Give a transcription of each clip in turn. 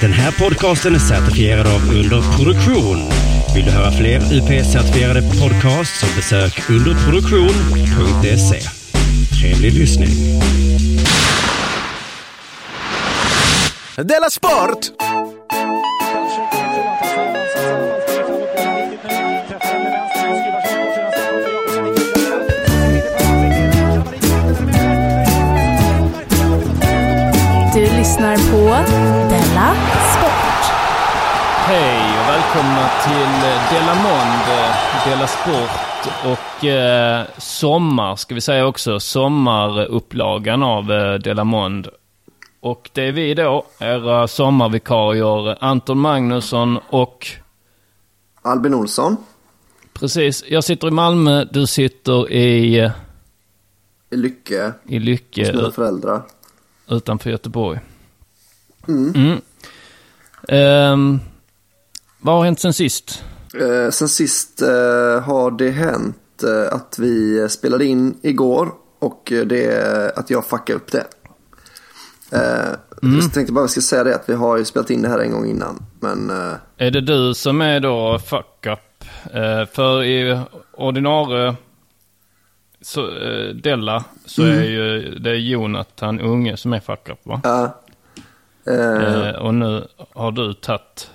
Den här podcasten är certifierad av Underproduktion. Vill du höra fler UP-certifierade podcasts så besök underproduktion.se. Trevlig lyssning. Della Sport! Du lyssnar på Della Sport. Hej och välkomna till Della Monde, Della Sport och eh, sommar ska vi säga också. Sommarupplagan av eh, Della Monde. Och det är vi då, era sommarvikarier Anton Magnusson och Albin Olsson. precis, jag sitter i Malmö, du sitter i, eh, I Lycke. i Lycke Hos mina föräldrar. utanför Göteborg. Mm. Ehm, vad har hänt sen sist? Eh, sen sist eh, har det hänt eh, att vi spelade in igår och det att jag fuckade upp det. Eh, Jag tänkte bara jag ska säga det att vi har ju spelat in det här en gång innan. Men Är det du som är då fuck up? För i ordinarie så, Della så är ju det är Jonathan Unge som är fuck up va? ja. Eh, Eh, och nu har du tagit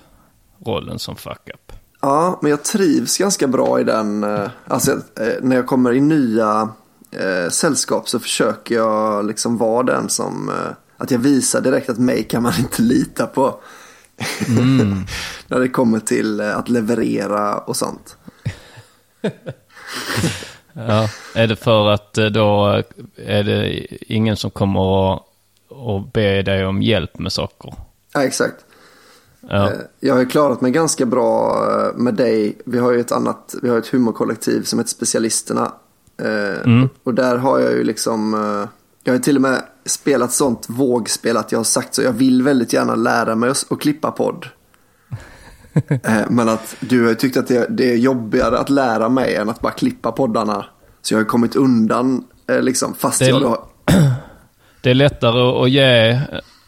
rollen som fuck up. Ja, men jag trivs ganska bra i den. eh, Alltså eh, när jag kommer i nya eh, sällskap så försöker jag liksom vara den som, att jag visar direkt att mig kan man inte lita på. när det kommer till att leverera och sånt. Ja. Är det för att då är det ingen som kommer att, att be dig om hjälp med saker? Ja, exakt. Ja. Eh, Jag har ju klarat mig ganska bra eh, med dig. Vi har ju ett annat, vi har ett humorkollektiv som heter Specialisterna. Eh, Och där har jag ju liksom, jag har till och med spelat sånt vågspel att jag har sagt så. Jag vill väldigt gärna lära mig att klippa podd. Men att du har ju tyckt att det, det är jobbigare att lära mig än att bara klippa poddarna. Så jag har ju kommit undan liksom, fast Det jag då, Det är lättare att ge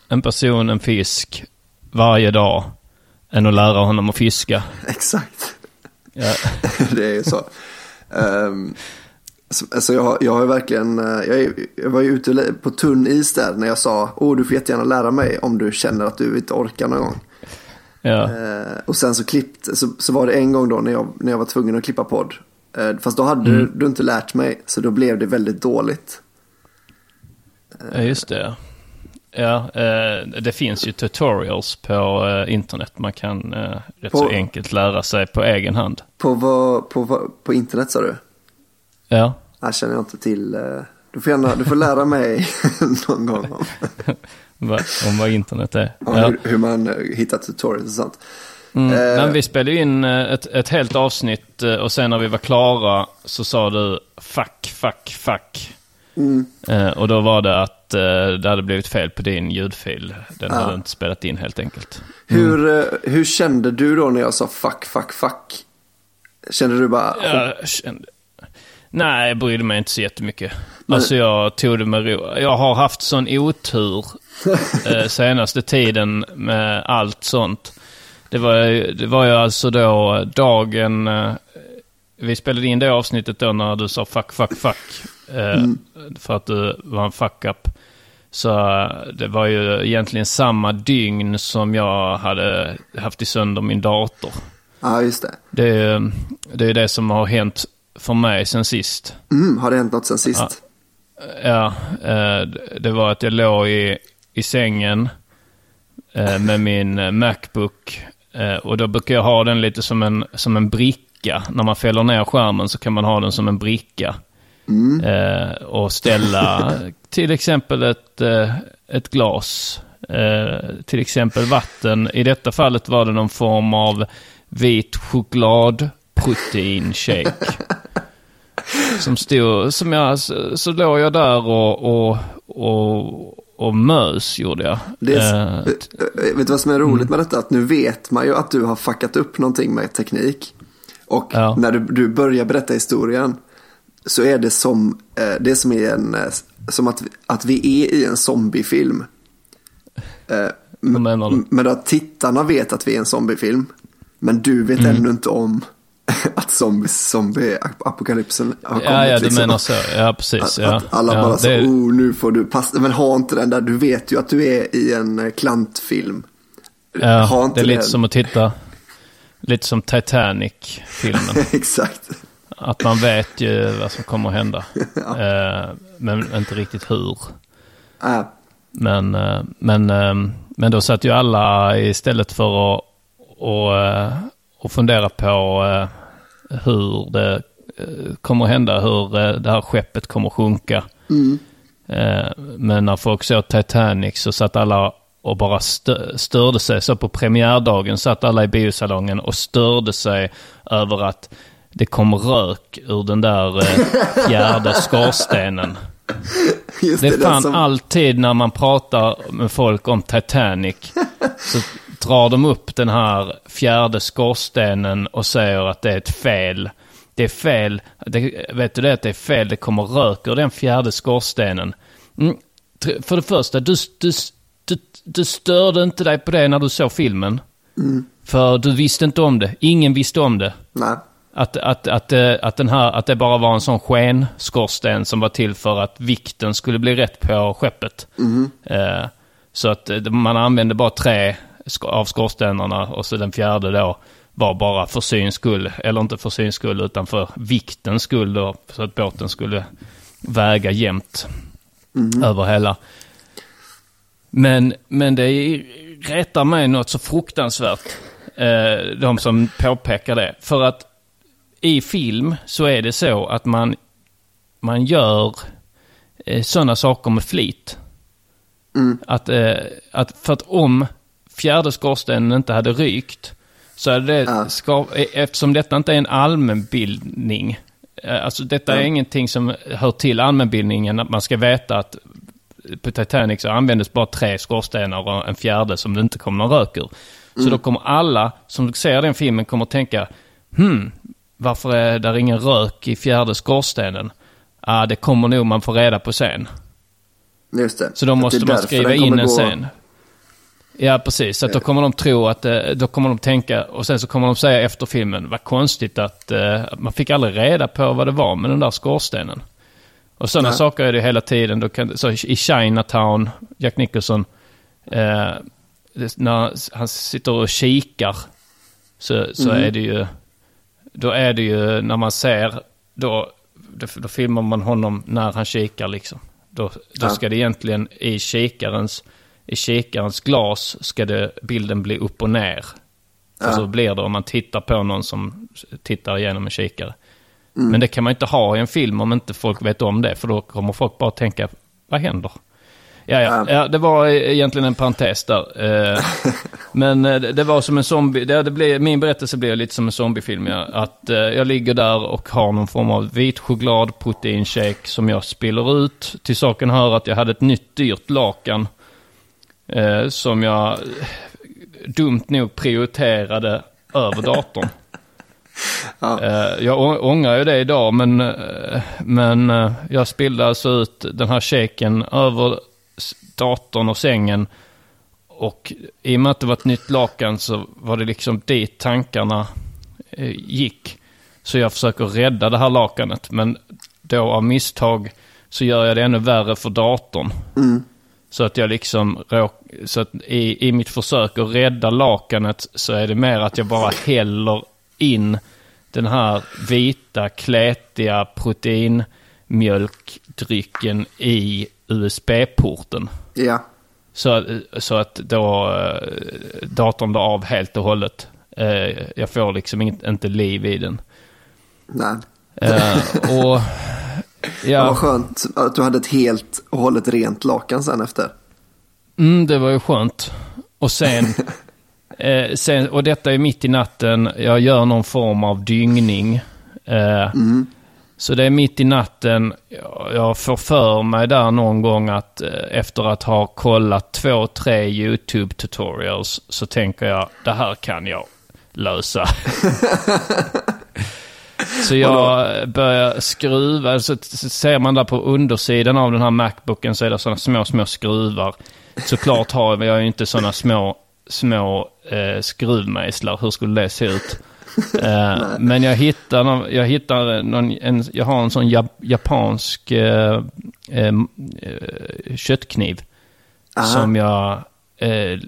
en person en fisk varje dag än att lära honom att fiska. exakt. Ja. det är ju så. Um, så, alltså jag, jag har verkligen, eh, jag, jag var ju ute på tunn is där när jag sa, åh du får jättegärna lära mig om du känner att du inte orkar någon gång. Ja. Eh, och sen så klippt, så, så var det en gång då när jag, när jag var tvungen att klippa podd. Eh, fast då hade du, du inte lärt mig, så då blev det väldigt dåligt. Ja, just det. Ja, eh, det finns ju tutorials på eh, internet. Man kan eh, rätt På- så enkelt lära sig på egen hand. På, vad, på, vad, på internet sa du? Ja, Jag känner jag inte till. Du får, gärna, du får lära mig någon gång om, om vad internet är. om Ja. hur, hur man hittar tutorials och sånt. Mm. Eh, Men vi spelade in ett, ett helt avsnitt och sen när vi var klara så sa du fuck, fuck, fuck. Mm. Eh, och då var det att eh, det hade blivit fel på din ljudfil. Den hade inte spelat in helt enkelt. Hur, eh, hur kände du då när jag sa fuck, fuck, fuck? Kände du bara, Jag kände... Nej, jag brydde mig inte så jättemycket. Alltså jag tog det med ro. Jag har haft sån otur eh, senaste tiden med allt sånt. Det var, det var ju alltså då dagen... Vi spelade in det avsnittet då när du sa fuck, fuck, fuck. Eh, För att du var en fuck up. Så eh, det var ju egentligen samma dygn som jag hade haft i sönder min dator. ja just det. Det är, det är det som har hänt för mig sen sist. Mm, har det hänt något sen sist? Ja, eh, det var att jag låg i, i sängen med min Macbook. Och då brukar jag ha den lite som en, som en bricka. När man fäller ner skärmen så kan man ha den som en bricka. Eh, och ställa till exempel ett, eh, ett glas. Eh, till exempel vatten. I detta fallet var det någon form av vit choklad proteinshake. Som stod, som jag, så, så låg jag där och, och, och, och mös gjorde jag. Är, Eh, vet vet du vad som är roligt med detta? Att nu vet man ju att du har fuckat upp någonting med teknik. Och Ja. när du, du börjar berätta historien så är det som, eh, det är som, i en, eh, som att, att vi är i en zombiefilm. Eh, du? Men att tittarna vet att vi är en zombiefilm. Men du vet Mm. ännu inte om att zombie, zombie-apokalypsen har kommit. Ja, ja, du liksom. menar så. Ja, precis. Att, Ja. att alla ja, bara så, det- oh nu får du passa. Men ha inte den där, du vet ju att du är i en klantfilm. ha Ja, inte det är lite den. som att titta, lite som Titanic-filmen. Exakt. att man vet ju vad som kommer att hända. Eh, men inte riktigt hur. Äh, Men, eh, men, eh, men då satt ju alla istället för att och, eh, och fundera på hur det kommer att hända, hur det här skeppet kommer att sjunka. Eh, Men när folk såg Titanic så satt alla och bara stö- störde sig. Så på premiärdagen satt alla i biosalongen och störde sig över att det kom rök ur den där eh, fjärde skorstenen. just Det är fan som- alltid när man pratar med folk om Titanic så drar de upp den här fjärde skorstenen och säger att det är ett fel. Det är fel. Det, vet du det att det är fel? Det kommer rök ur den fjärde skorstenen. Mm. För det första, du, du, du, du störde inte dig på det när du såg filmen. För du visste inte om det. Ingen visste om det. Nej. Att, att, att, eh, att, den här, att det bara var en sån skenskorsten som var till för att vikten skulle bli rätt på skeppet. Eh, så att eh, man använde bara tre av skorstenarna och så den fjärde då var bara för syns skull. Eller inte för syns skull utan för viktens skull då. Så att båten skulle väga jämnt över hela. Men, men det retar mig något så fruktansvärt. Eh, de som påpekar det. För att i film så är det så att man, man gör eh, sådana saker med flit. Att, eh, att för att om fjärde skorstenen inte hade rykt så hade det, Ja. ska, eftersom detta inte är en allmänbildning, eh, alltså detta är Ja. ingenting som hör till allmänbildningen, att man ska veta att på Titanic så användes bara tre skorstenar och en fjärde som det inte kom någon rök ur. Så då kommer alla som ser den filmen kommer att tänka, hmm, varför är där ingen rök i fjärde skorstenen? Ah, det kommer nog man få reda på sen. Just det. Så då måste man skriva in en gå- scen. Ja, precis. Så då kommer de tro att, eh, då kommer de tänka, och sen så kommer de säga efter filmen, vad konstigt att eh, man fick aldrig reda på vad det var med den där skorstenen. Och sådana Nej. saker är det hela tiden. Då kan, så I Chinatown, Jack Nicholson, eh, när han sitter och kikar, så, så Mm. är det ju, då är det ju när man ser, då, då, filmar man honom när han kikar liksom. Då, då Ja. ska det egentligen i kikarens, i kikarens glas ska det, bilden bli upp och ner. Ja. så blir det om man tittar på någon som tittar igenom en kikare. Mm. Men det kan man inte ha i en film om inte folk vet om det. För då kommer folk bara tänka, vad händer? Ja, ja, Ja. det var egentligen en parentes där. Eh, Men eh, det var som en zombie, det, blev, min berättelse blev lite som en zombiefilm. Ja. Att eh, jag ligger där och har någon form av vit choklad proteinshake som jag spiller ut. Till saken hör att jag hade ett nytt dyrt lakan. Eh, som jag eh, dumt nog prioriterade över datorn. Ja. Eh, jag ångrar ju det idag, men, eh, men eh, jag spillde alltså ut den här shaken över datorn och sängen. Och i och med att det var ett nytt lakan så var det liksom dit tankarna gick. Så jag försöker rädda det här lakanet, men då av misstag så gör jag det ännu värre för datorn. Så att jag liksom så att i, i mitt försök att rädda lakanet så är det mer att jag bara häller in den här vita, klätiga proteinmjölkdrycken i USB-porten. Ja. Så, så att då eh, datorn blir av helt och hållet. Eh, jag får liksom inget, inte liv i den. Nej. Eh, och Det ja, var skönt att du hade ett helt och hållet rent lakan sen efter. mm, det var ju skönt. Och sen, eh, sen, och detta är mitt i natten, jag gör någon form av dyngning. Eh, Så det är mitt i natten, jag, jag får för mig där någon gång att eh, efter att ha kollat två, tre YouTube-tutorials så tänker jag, det här kan jag lösa. Så jag börjar skruva, så ser man där på undersidan av den här Macbooken så är det sådana små, små skruvar. Såklart har jag ju inte sådana små, små eh, skruvmejslar. Hur skulle det se ut? Eh, men jag hittar, någon, jag hittar någon, en, jag har en sån jap, japansk eh, eh, köttkniv. Aha. Som jag, eh,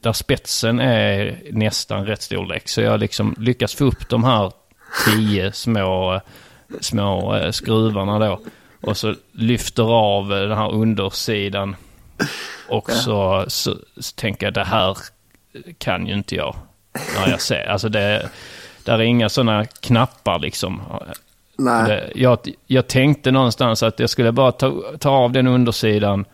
där spetsen är nästan rätt storlek. Så jag liksom lyckas få upp de här tio små, små eh, skruvarna då. Och så lyfter av eh, den här undersidan. Och så, så, så tänker jag det här kan ju inte jag. När jag ser. Alltså det, där är inga sådana knappar liksom. Nej. Det, jag, jag tänkte någonstans att jag skulle bara ta, ta av den undersidan.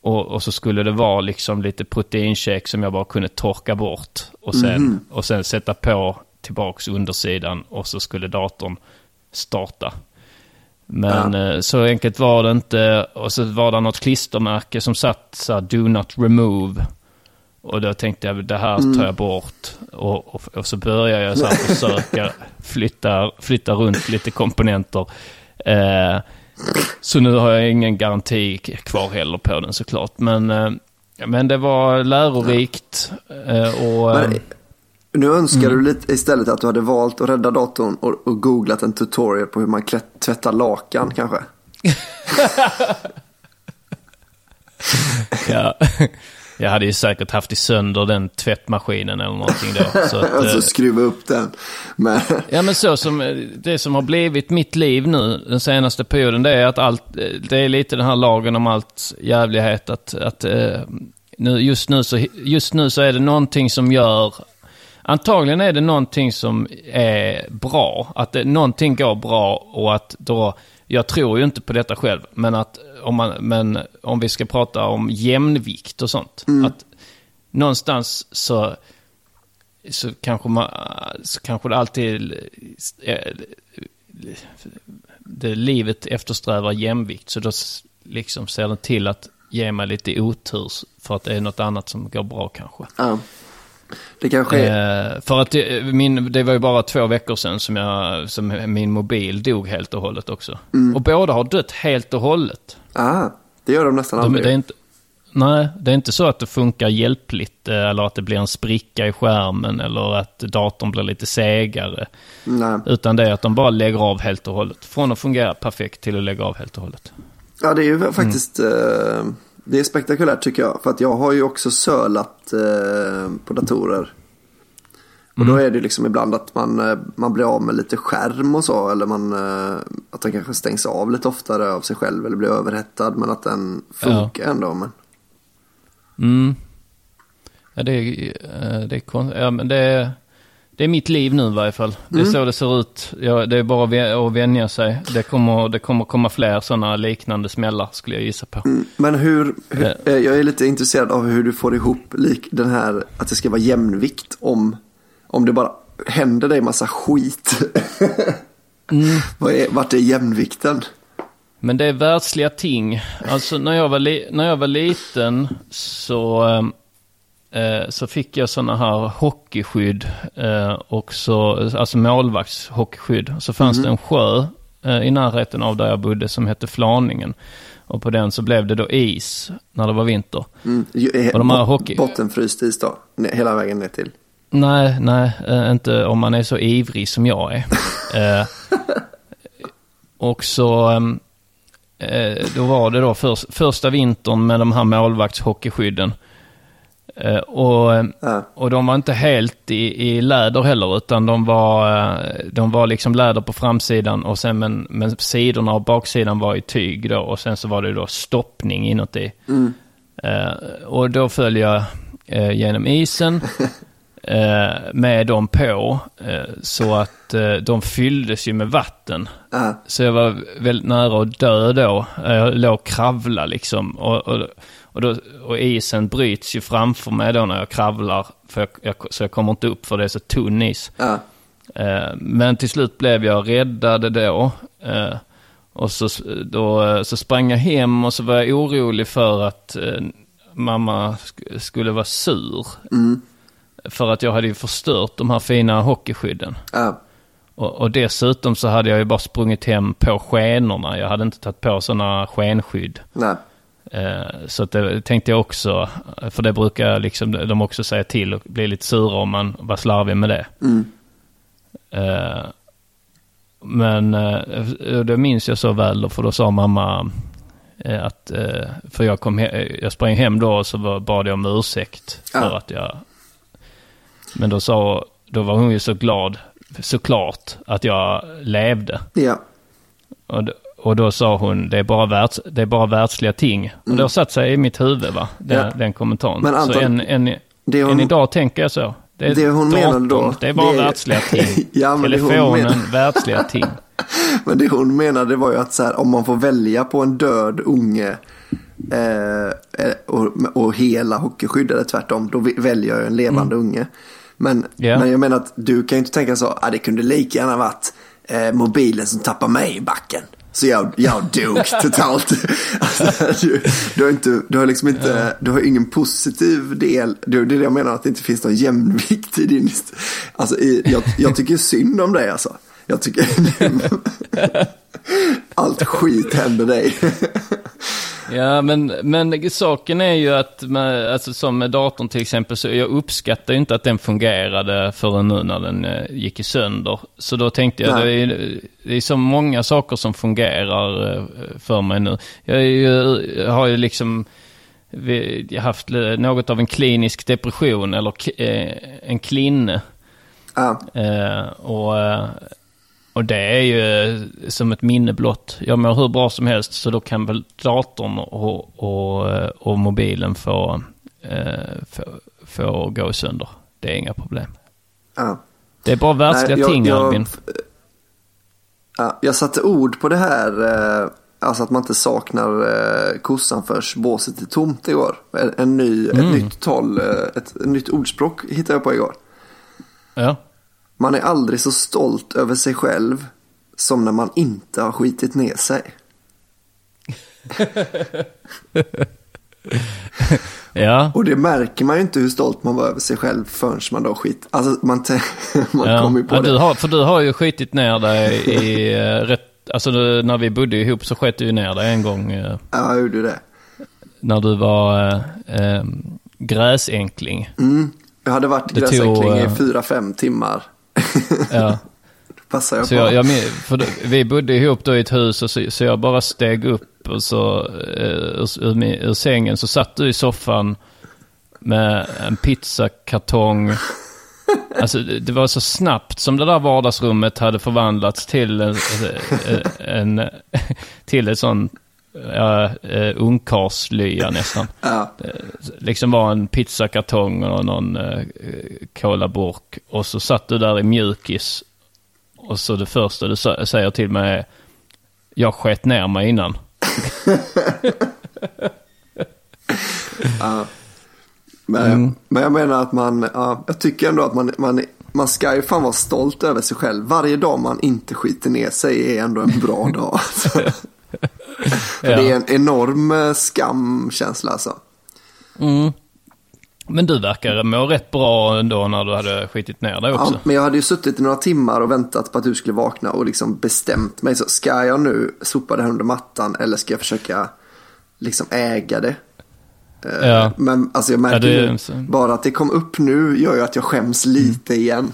Och, och så skulle det vara liksom lite proteinshake som jag bara kunde torka bort. Och sen, och sen sätta på tillbaks undersidan och så skulle datorn starta. Men eh, så enkelt var det inte. Och så var det något klistermärke som satt så här, do not remove. Och då tänkte jag det här tar jag bort. Och, och, och så började jag så här försöka flytta, flytta runt lite komponenter. Eh, så nu har jag ingen garanti kvar heller på den såklart. Men, eh, men det var lärorikt. Eh, och, Men, eh, nu önskar Mm. du lite istället att du hade valt att rädda datorn och, och googlat en tutorial på hur man klätt, tvättar lakan kanske. ja, jag hade ju säkert haft i sönder den tvättmaskinen eller någonting då. Så att, Alltså eh, skruva upp den. Men, Ja men så som eh, det som har blivit mitt liv nu den senaste perioden det är att allt, eh, det är lite den här lagen om allt jävlighet att, att nu, just, nu så, just nu så är det någonting som gör, antagligen är det någonting som är bra, att det, någonting går bra och att då, jag tror ju inte på detta själv, men att om, man, men om vi ska prata om jämnvikt och sånt, att någonstans så så kanske, man, så kanske det alltid det livet eftersträvar jämvikt. Så då liksom ser den till att ge mig lite otur för att det är något annat som går bra kanske. ja. Det kanske är... Eh, för att det, min, det var ju bara två veckor sedan som, jag, som min mobil dog helt och hållet också. Och båda har dött helt och hållet. Ah, det gör de nästan De, aldrig. det är inte, nej, det är inte så att det funkar hjälpligt eh, eller att det blir en spricka i skärmen eller att datorn blir lite segare. Nej. Utan det är att de bara lägger av helt och hållet. Från att fungera perfekt till att lägga av helt och hållet. Ja, det är ju faktiskt eh, det är spektakulärt tycker jag. För att jag har ju också sölat eh, på datorer. Och då är det liksom ibland att man, eh, man blir av med lite skärm och så. Eller man, eh, att den kanske stängs av lite oftare av sig själv. Eller blir överhettad. Men att den funkar ändå. Men, Mm. Ja, det är, eh, det är, ja, men det är, det är mitt liv nu i varje fall. Det är så det ser ut. Ja, det är bara att vä- att vänja sig. Det kommer, det kommer komma fler sådana liknande smällar skulle jag gissa på. Mm, men hur, hur jag är lite intresserad av hur du får ihop lik, den här att det ska vara jämvikt. Om, om det bara händer dig massa skit. Vad är, vart är jämvikten? Men det är världsliga ting. Alltså när jag var, li- när jag var liten så, eh, så fick jag sådana här hockeyskydd. Eh, och så, alltså målvaktshockeyskydd. Så fanns det en sjö eh, i närheten av där jag bodde som hette Flaningen. Och på den så blev det då is när det var vinter. Mm, Och de här hockey- Bottenfryst is då? Hela vägen ner till. Nej, nej, eh, inte om man är så ivrig som jag är. Eh, och så, ehm, eh, då var det då för, första vintern med de här målvaktshockeykskydden. Eh, och, Ja. och de var inte helt i, i läder heller, utan de var, eh, de var liksom läder på framsidan och sen men, men sidorna och baksidan var i tyg då. Och sen så var det då stoppning inuti. Eh, och då föll jag genom isen med dem på. Eh, så att eh, de fylldes ju med vatten. Ja. Så jag var väldigt nära att dö då. Eh, Jag låg och kravlade liksom. Och, och, och, då, och isen bryts ju framför mig då när jag kravlar. För jag, jag, så jag kommer inte upp för det är så tunn is. Eh, Men till slut blev jag räddad då. Eh, Och så, då, så sprang jag hem och så var jag orolig för att eh, mamma sk- skulle vara sur. Mm. För att jag hade ju förstört de här fina hockeyskydden. Ja. Och, och dessutom så hade jag ju bara sprungit hem på skenorna. Jag hade inte tagit på sådana skenskydd. Nej. Eh, så det tänkte jag också, för det brukar liksom de också säga till och bli lite sura om man var slarvig med det. Mm. Eh, men eh, det minns jag så väl för då sa mamma att, för jag, kom he- jag sprang hem då och så var- bad jag om ursäkt för Ja. att jag... Men då sa, då var hon ju så glad, såklart, att jag levde. Ja. Och, och då sa hon, det är bara, världs, det är bara världsliga ting. Och det har satt sig i mitt huvud, va? Den, Mm. Ja. den kommentaren. Men så Anton, än, än, än hon- idag tänker jag så. Det, är Det hon menade då, Det är bara det är- världsliga ting. Ja, men Telefonen, menar- världsliga ting. Men det hon menade var ju att så här, om man får välja på en död unge eh, eh, och, och hela hockeyskydd eller tvärtom, då väljer jag en levande unge. Men. Ja. men jag menar att du kan ju inte tänka så, ah, det kunde lika gärna varit eh, mobilen som tappar mig i backen. Så jag, jag dog totalt. alltså, du, du har inte, du har liksom inte, du har ingen positiv del. Du, det är det jag menar, att det inte finns någon jämvikt i din, alltså i, jag, jag tycker synd om dig alltså. Jag tycker, allt skit händer dig. Ja, men, men saken är ju att, med, alltså som med datorn till exempel, så jag uppskattar ju inte att den fungerade förrän nu när den eh, gick sönder. Så då tänkte jag, det är, det är så många saker som fungerar eh, för mig nu. Jag, ju, jag har ju liksom vi, haft något av en klinisk depression, eller eh, en klinne. ja, Eh, och, eh, och det är ju eh, som ett minne blott. Jag mår hur bra som helst så då kan väl datorn och, och, eh, och mobilen få, eh, få, få gå sönder. Det är inga problem. ja. Det är bara världsliga Nej, jag- ting jag- Albin. Ja, jag satte ord på det här, eh, alltså att man inte saknar eh, kossan förrän båset är tomt igår. En, en ny, Mm. Ett nytt tal, eh, ett, ett nytt ordspråk hittade jag på igår. Ja. Man är aldrig så stolt över sig själv som när man inte har skitit ner sig. Ja. Och det märker man ju inte hur stolt man var över sig själv förrän man då skit. Alltså man, man ja. kommer ju på ja det. du har, för du har ju skitit ner dig i eh, rätt... Alltså när vi bodde ihop så sket du ju ner dig en gång. eh, Ja, jag gjorde det. när du var eh, eh, gräsänkling. Mm. Jag hade varit Det tog, gräsänkling i fyra, fem timmar. Ja. Passar jag Så på. jag, jag, för vi bodde ihop då i ett hus och så, så jag bara steg upp och så eh, ur, ur, min- ur sängen så satt du i soffan med en pizzakartong. Alltså det var så snabbt som det där vardagsrummet hade förvandlats till en, en, en till en sån ja, eh, ungkarlslya nästan. Ja. liksom var en pizzakartong och någon eh, colaburk. Och så satt du där i mjukis. Och så det första du säger till mig är jag sket ner mig innan. Men, Mm. men jag menar att man, ja, jag tycker ändå att man, man, man ska ju fan vara stolt över sig själv. Varje dag man inte skiter ner sig är ändå en bra dag. För Ja. det är en enorm eh, skamkänsla alltså. Mm. Men du verkar må rätt bra ändå när du hade skitit ner dig också. Ja, men jag hade ju suttit i några timmar och väntat på att du skulle vakna och liksom bestämt mig. Så ska jag nu sopa det här under mattan eller ska jag försöka liksom äga det? Eh, Ja. Men alltså jag märker Ja, det bara att det kom upp nu gör ju att jag skäms lite igen.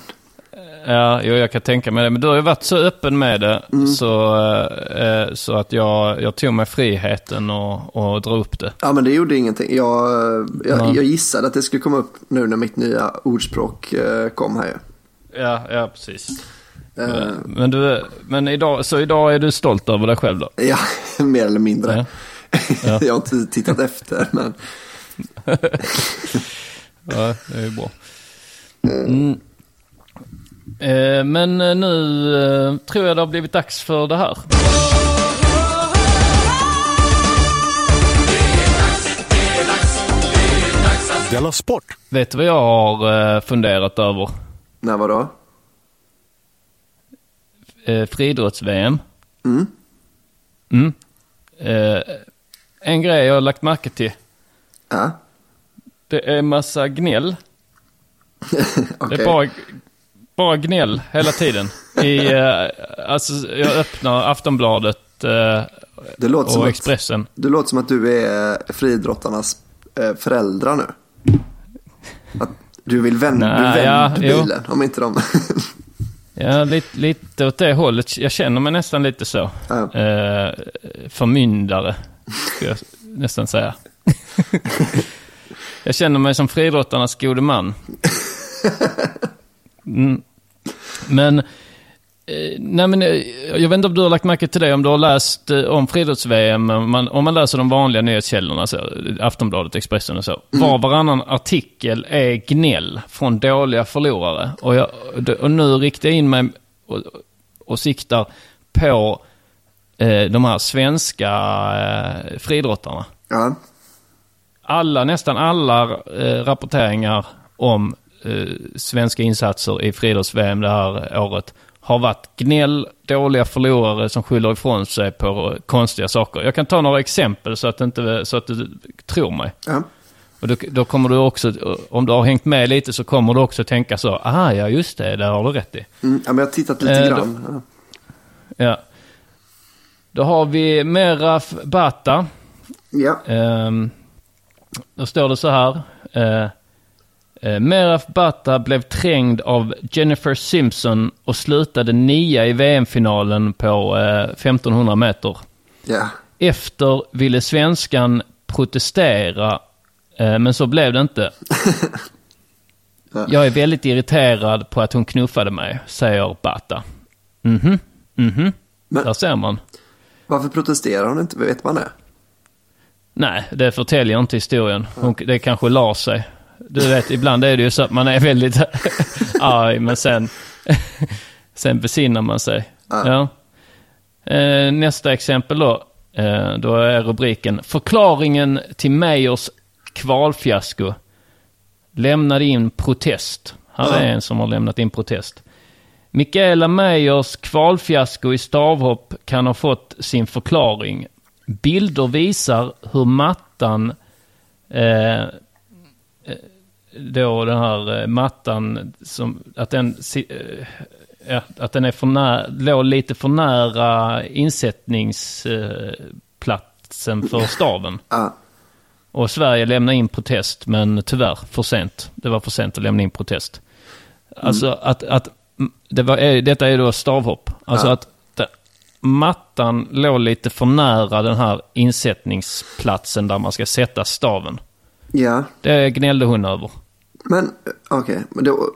Ja, jo, jag kan tänka mig det. Men du har ju varit så öppen med det så, eh, så att jag, jag tog mig friheten och, och dra upp det. Ja men det gjorde ingenting. Jag, jag, Ja. jag gissade att det skulle komma upp nu när mitt nya ordspråk eh, kom här. Ja, ja precis. Eh, Men, du, men idag, så idag är du stolt över dig själv då? Ja, mer eller mindre. Ja. Ja. jag har inte tittat efter men Ja, det är ju bra. Mm. Eh, men eh, nu eh, tror jag det har blivit dags för det här. Della Sport! Vet du vad jag har funderat över? när var då? Eh, Friidrotts-VM. Mm. Mm. En grej jag har lagt märke till. Ja, Det är massa gnäll. okej. Det är bara, bara gnäll hela tiden. i, eh, alltså, jag öppnar Aftonbladet eh, Det låter, som och att, Expressen. det låter som att du är friidrottarnas eh, föräldrar nu. Att du vill vända, Nej, du vänder ja, jo. bilen om inte de... Ja, lite, lite åt det hållet. Jag känner mig nästan lite så. Ja. Eh, förmyndare, skulle jag nästan säga. jag känner mig som friidrottarnas gode man. Mm. Men, eh, nej men, eh, jag vet inte om du har lagt märke till det, om du har läst eh, om friidrotts-VM, om man, om man läser de vanliga nyhetskällorna, så, Aftonbladet, Expressen och så. Var varannan artikel är gnäll från dåliga förlorare. Och, jag, och nu riktar jag in mig och, och siktar på eh, de här svenska eh, friidrottarna Ja. alla, nästan alla eh, rapporteringar om eh, svenska insatser i friidrotts-VM det här året har varit gnäll, dåliga förlorare som skyller ifrån sig på konstiga saker. Jag kan ta några exempel så att, det inte, så att du tror mig. Ja. Och då, då kommer du också, om du har hängt med lite så kommer du också tänka så, aha ja just det, där har du rätt i. Mm, ja, men jag har tittat lite Eh, då- grann. Ja. Ja. Då har vi Meraf Bata. Ja. Ehm, då står det så här. Eh, eh, Meraf Bata blev trängd av Jennifer Simpson och slutade nia i VM-finalen på eh, 1500 meter. ja. Efter ville svenskan protestera, eh, men så blev det inte. Ja. Jag är väldigt irriterad på att hon knuffade mig, säger Bata. Mhm, mhm. Där ser man. Varför protesterar hon inte? Vet man det? Nej, det förtäljer inte historien. Hon, det kanske la sig. Du vet, ibland är det ju så att man är väldigt arg, men sen, sen besinnar man sig. Ja. Ja. Eh, nästa exempel då. Eh, då är rubriken Förklaringen till Meyers kvalfiasko. Lämnade in protest. Här är en som har lämnat in protest. Mikaela Meyers kvalfiasko i stavhopp kan ha fått sin förklaring. Bilder visar hur mattan, eh, då den här eh, mattan, som, att den, eh, ja, att den är för nära, låg lite för nära insättningsplatsen för staven. Ja. Och Sverige lämnade in protest, men tyvärr för sent. Det var för sent att lämna in protest. Alltså att, att mm, det var, detta är då stavhopp. Alltså Ja. att mattan låg lite för nära den här insättningsplatsen där man ska sätta staven. Ja. Det gnällde hon över. Men okej, då,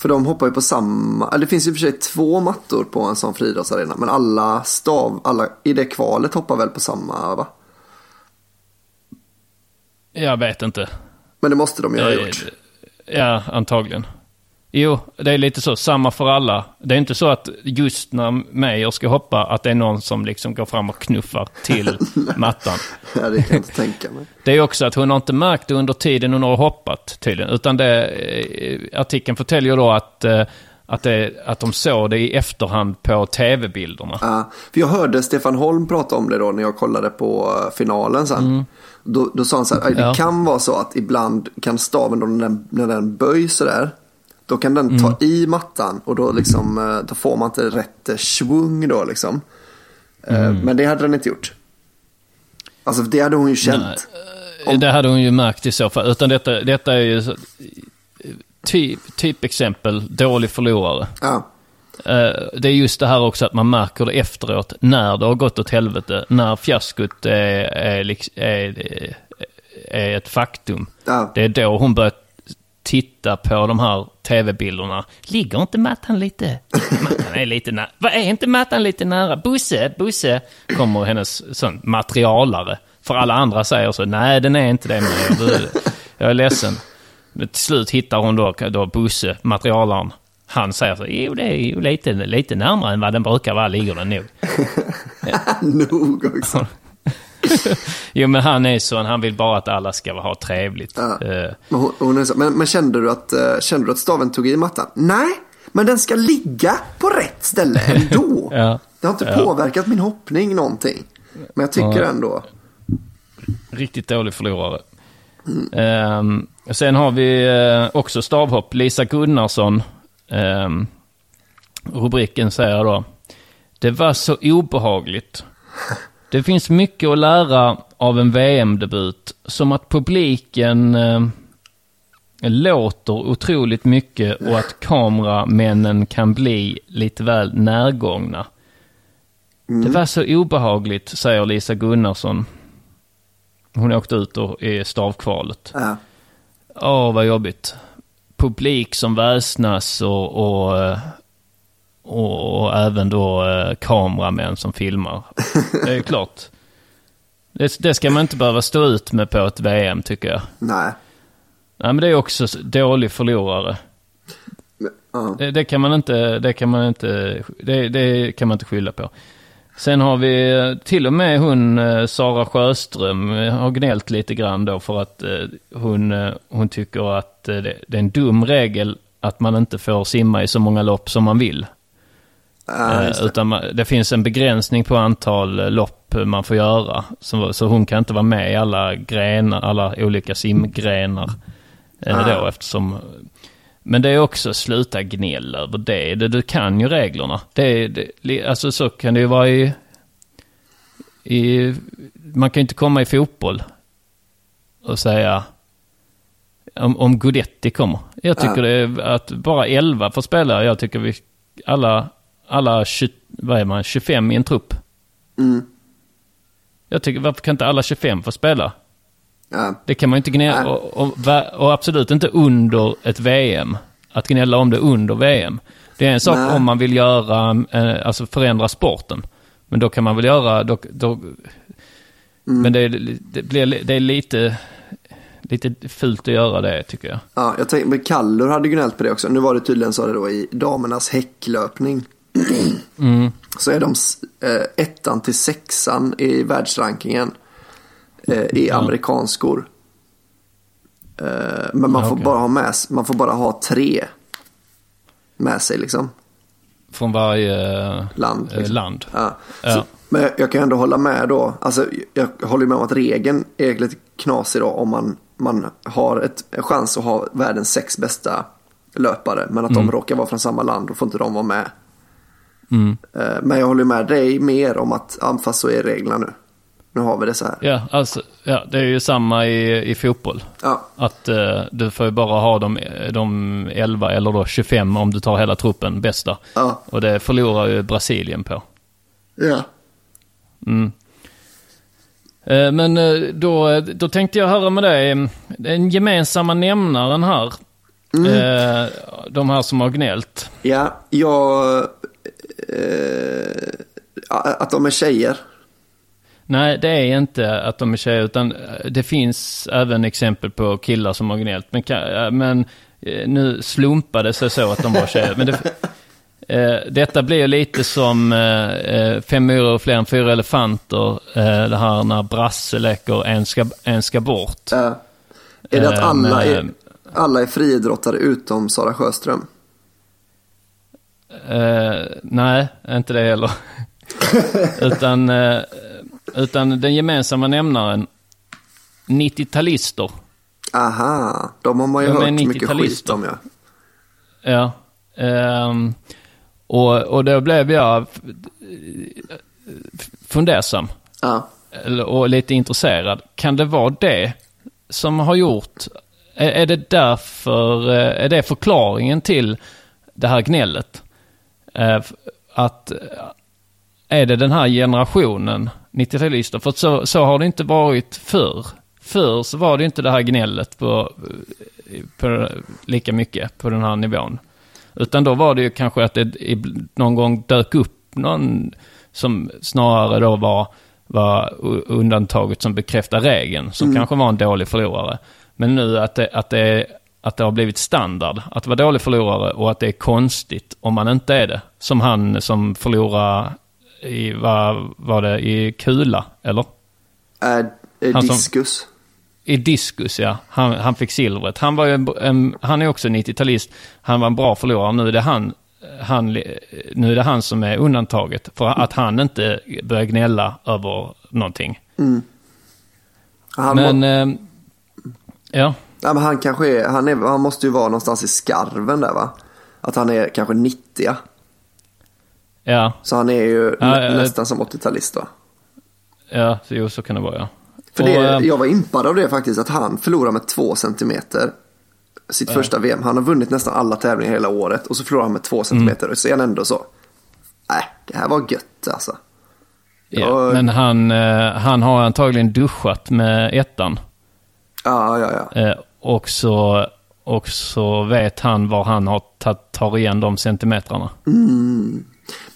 för de hoppar ju på samma, eller det finns ju i och för sig två mattor på en sån friidrottsarena, men alla stav, alla i det kvalet hoppar väl på samma va? Jag vet inte. Men det måste de ju ha Eh, gjort. Ja, antagligen. Jo, det är lite så. Samma för alla. Det är inte så att just när Meyer ska hoppa att det är någon som liksom går fram och knuffar till mattan. Ja, det kan jag inte tänka mig. Det är också att hon har inte märkt det under tiden hon har hoppat tydligen. Utan det, eh, artikeln förtäljer då att, eh, att, det, att de såg det i efterhand på tv-bilderna. Ja, för jag hörde Stefan Holm prata om det då när jag kollade på eh, finalen sen. Då, då sa han så här, "Aj, det Ja. kan vara så att ibland kan staven då när den, när den böjs sådär, då kan den ta i mattan och då, liksom, eh, då får man inte rätt eh, svung då liksom. Eh, Men det hade den inte gjort. Alltså det hade hon ju känt. Nej. Det hade hon ju märkt i så fall. Utan detta, detta är ju typ, typexempel dålig förlorare. Ja, det är just det här också att man märker det efteråt när det har gått åt helvete. När fiaskot är, är, liks- är, är ett faktum. ja. Det är då hon börjar titta på de här tv-bilderna. Ligger inte mattan lite... Mattan är lite nära. Vad är inte mattan lite nära? Busse, Busse. Kommer hennes sån materialare. För alla andra säger så. Nej, den är inte det. Men du, jag är ledsen. Men till slut hittar hon då, då Busse, materialaren. Han säger så. Jo, det är ju lite, lite närmare än vad den brukar vara. Ligger den nog. nog också. Jo, men han är så. Han vill bara att alla ska ha trevligt. Ja. Eh, Men, hon, hon är så, men, men kände, du att, eh, kände du att staven tog i mattan? Nej, men den ska ligga på rätt ställe ändå. Ja. Det har inte Ja. påverkat min hoppning någonting. Men jag tycker Ja. ändå. Riktigt dålig förlorare. Ehm, sen har vi eh, också stavhopp. Lisa Gunnarsson. ehm, rubriken säger då. Det var så obehagligt. Det finns mycket att lära av en VM-debut. Som att publiken eh, låter otroligt mycket och att kameramännen kan bli lite väl närgångna. Det var så obehagligt, säger Lisa Gunnarsson. Hon åkte ut och i stavkvalet. Ja. Åh, vad jobbigt. Publik som väsnas och, och, eh, och, och även då eh, kameramän som filmar. Det är klart. Det, det ska man inte behöva stå ut med på ett VM, tycker jag. Nej. Nej, men det är också dålig förlorare. Men. Det, det kan man inte, det kan man inte, det, det kan man inte skylla på. Sen har vi eh, till och med hon eh, Sara Sjöström eh, har gnällt lite grann då för att hon, hon tycker att det, det är en dum regel att man inte får simma i så många lopp som man vill. Det. utan man, det finns en begränsning på antal eh, lopp man får göra. Så, så hon kan inte vara med i alla grenar, alla olika simgrenar. Eh, Ah. då, eftersom, men det är också sluta gnälla över det. det. Du kan ju reglerna. Det, det, alltså så kan det ju vara i, i... Man kan ju inte komma i fotboll och säga om, om Gudetti kommer. Jag tycker Ja. det är att bara 11 får spela. Jag tycker vi alla, alla 20, vad är man, 25 i en trupp. Mm. Jag tycker, varför kan inte alla 25 få spela? Ja. Det kan man ju inte gnälla, och, och, och absolut inte under ett VM. Att gnälla om det under VM. Det är en sak Nej. om man vill göra, eh, alltså förändra sporten. Men då kan man väl göra, då, då, Mm. men det, det, blir, li- det är lite, lite fult att göra det tycker jag. Ja, jag tänkte, men Kallur hade gnällt på det också. Nu var det tydligen så det då i damernas häcklöpning. Mm. Så är de eh, ettan till sexan i världsrankingen eh, i Ja. amerikanskor. Eh, men man Ja, får okej. bara ha med man får bara ha tre med sig liksom. Från varje eh, Land. Liksom. land. Ja. Så, men jag, kan ändå hålla med då. Alltså, jag håller med om att regeln är lite knasig då om man, man har ett, en chans att ha världens sex bästa löpare. Men att de råkar vara från samma land och får inte de vara med. Mm. Eh, Men jag håller med dig mer om att, ja, fast så är reglerna nu. Nu har vi det så här. Ja, alltså, ja, det är ju samma i, i fotboll. Ja, Att eh, du får ju bara ha de, de 11 eller då 25 om du tar hela truppen bästa. ja, Och det förlorar ju Brasilien på. ja. Mm. Eh, Men eh, då, då tänkte jag höra med dig, den gemensamma nämnaren här. Eh, De här som har gnällt. Ja, jag... Eh, att de är tjejer. Nej, det är inte att de är tjejer, utan eh, det finns även exempel på killar som har gnällt. Men, eh, men eh, nu slumpade det sig så att de var tjejer. Men det, eh, detta blir ju lite som eh, Fem myror och fler än fyra elefanter. Eh, det här när Brasse leker en ska, en ska bort. Eh, är det att alla är, alla är friidrottare utom Sara Sjöström? Eh, nej, inte det heller. utan, eh, utan den gemensamma nämnaren, 90-talister. Aha, de har man ju De hört mycket 90-talister. skit om ja. Ja. Ehm, och, och då blev jag fundersam. Ja, Och lite intresserad. Kan det vara det som har gjort... Är, är det därför... eh, Är det förklaringen till det här gnället? Eh, Att... eh, Är det den här generationen 90-talister? För så, så har det inte varit förr. Förr så var det inte det här gnället på, eh, på lika mycket på den här nivån. Utan då var det ju kanske att det någon gång dök upp någon som snarare då var, var undantaget som bekräftar regeln. Som kanske var en dålig förlorare. Men nu att det, att, det, att det har blivit standard att vara dålig förlorare och att det är konstigt om man inte är det. Som han som förlorade i, vad var det, i kula, eller? är, är Han som- diskus. I diskus, ja. Han, han fick silvret. Han, var en, en, han är också 90-talist. Han var en bra förlorare. Nu är det han, han, nu är det han som är undantaget. För att han inte börjar gnälla över någonting. Han, Men, må, eh, ja. Ja, men han kanske är, han, är, han måste ju vara någonstans i skarven där va? Att han är kanske 90 ja. Så han är ju Ja, nä- ja, nästan som 80-talist då. ja, jo så kan det vara ja. För Och, det, eh, jag var impad av det faktiskt, att han förlorar med två centimeter sitt första VM. Han har vunnit nästan alla tävlingar hela året och så förlorar han med två centimeter och så är han ändå så. Nej, det här var gött alltså. ja. Ja. Men han, eh, han har antagligen duschat med ettan. Ja, ja, ja. Eh, och, så, och så vet han var han har tagit, tar igen de centimetrarna.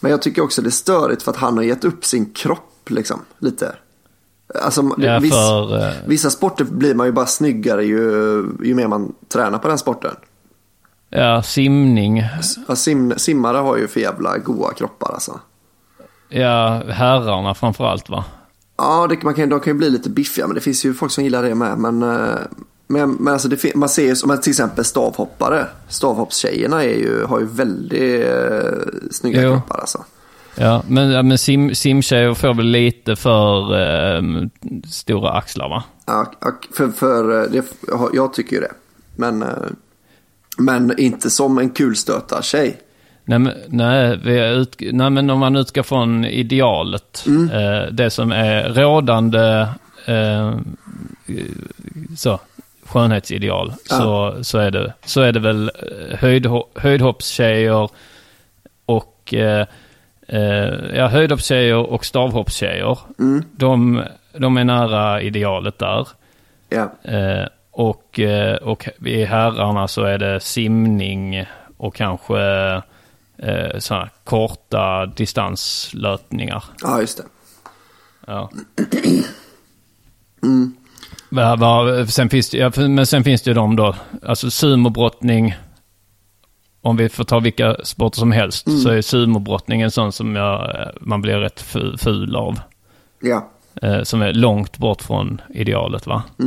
Men jag tycker också det är störigt för att han har gett upp sin kropp liksom, lite. Alltså, Ja, viss, för, eh, vissa sporter blir man ju bara snyggare ju, ju mer man tränar på den sporten. ja, simning. Ja, sim, simmare har ju för jävla goa kroppar alltså. Ja, herrarna framförallt va? Ja, det, man kan, de kan ju bli lite biffiga, men det finns ju folk som gillar det med. Men, eh, men, men alltså det, man ser ju som till exempel stavhoppare. Stavhoppstjejerna är ju, har ju väldigt eh, snygga Jo. kroppar alltså. Ja, men, ja, men sim, simtjejer får väl lite för eh, stora axlar va? Ja, för, för eh, det, jag tycker ju det. Men, eh, men inte som en kulstötartjej. Nej, men, nej, ut, nej, men om man utgår från idealet. Eh, det som är rådande eh, så, skönhetsideal. Så, så, är det, så är det väl eh, höjdho, höjdhoppstjejer och eh, eh, ja, höjdhoppstjejer och stavhoppstjejer. De, de är nära idealet där. Ja, Eh, och, och i herrarna så är det simning och kanske eh, sådana korta distanslöpningar. ja just det. Ja. Va, va, sen finns det, ja, men sen finns det ju de då, alltså sumobrottning, om vi får ta vilka sporter som helst, så är sumobrottning en sån som jag, eh, man blir rätt fu- ful av. Ja, Eh, som är långt bort från idealet va? Eh,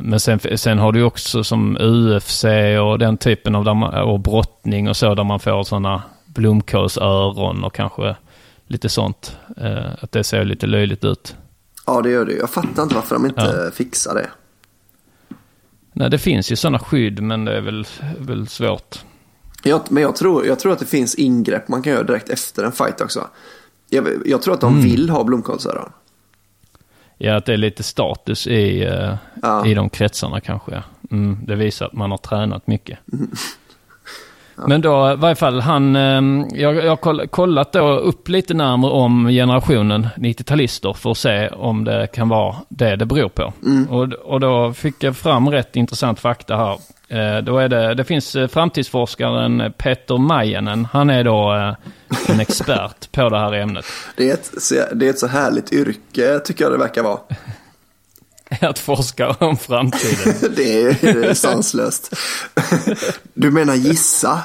men sen, sen har du också som UFC och den typen av, man, och brottning och så, där man får sådana blomkålsöron och kanske lite sånt. Eh, att det ser lite löjligt ut. ja det gör det. Jag fattar inte varför de inte fixar det. Nej, det finns ju sådana skydd, men det är väl, väl svårt. Jag, men jag tror, jag tror att det finns ingrepp man kan göra direkt efter en fight också. Jag, jag tror att de vill ha blomkålsöron. Ja, att det är lite status i, eh, Ja. i de kretsarna kanske. Mm, det visar att man har tränat mycket. Men då, i varje fall, han, eh, jag, jag har koll- kollat då upp lite närmare om generationen 90-talister för att se om det kan vara det det beror på. Och, och då fick jag fram rätt intressant fakta här. Eh, då är det, det finns eh, framtidsforskaren Peter Majanen. Han är då eh, en expert på det här ämnet. Det är, ett, så- det är ett så härligt yrke tycker jag det verkar vara. Att forska om framtiden. Det är, det är sanslöst. Du menar gissa?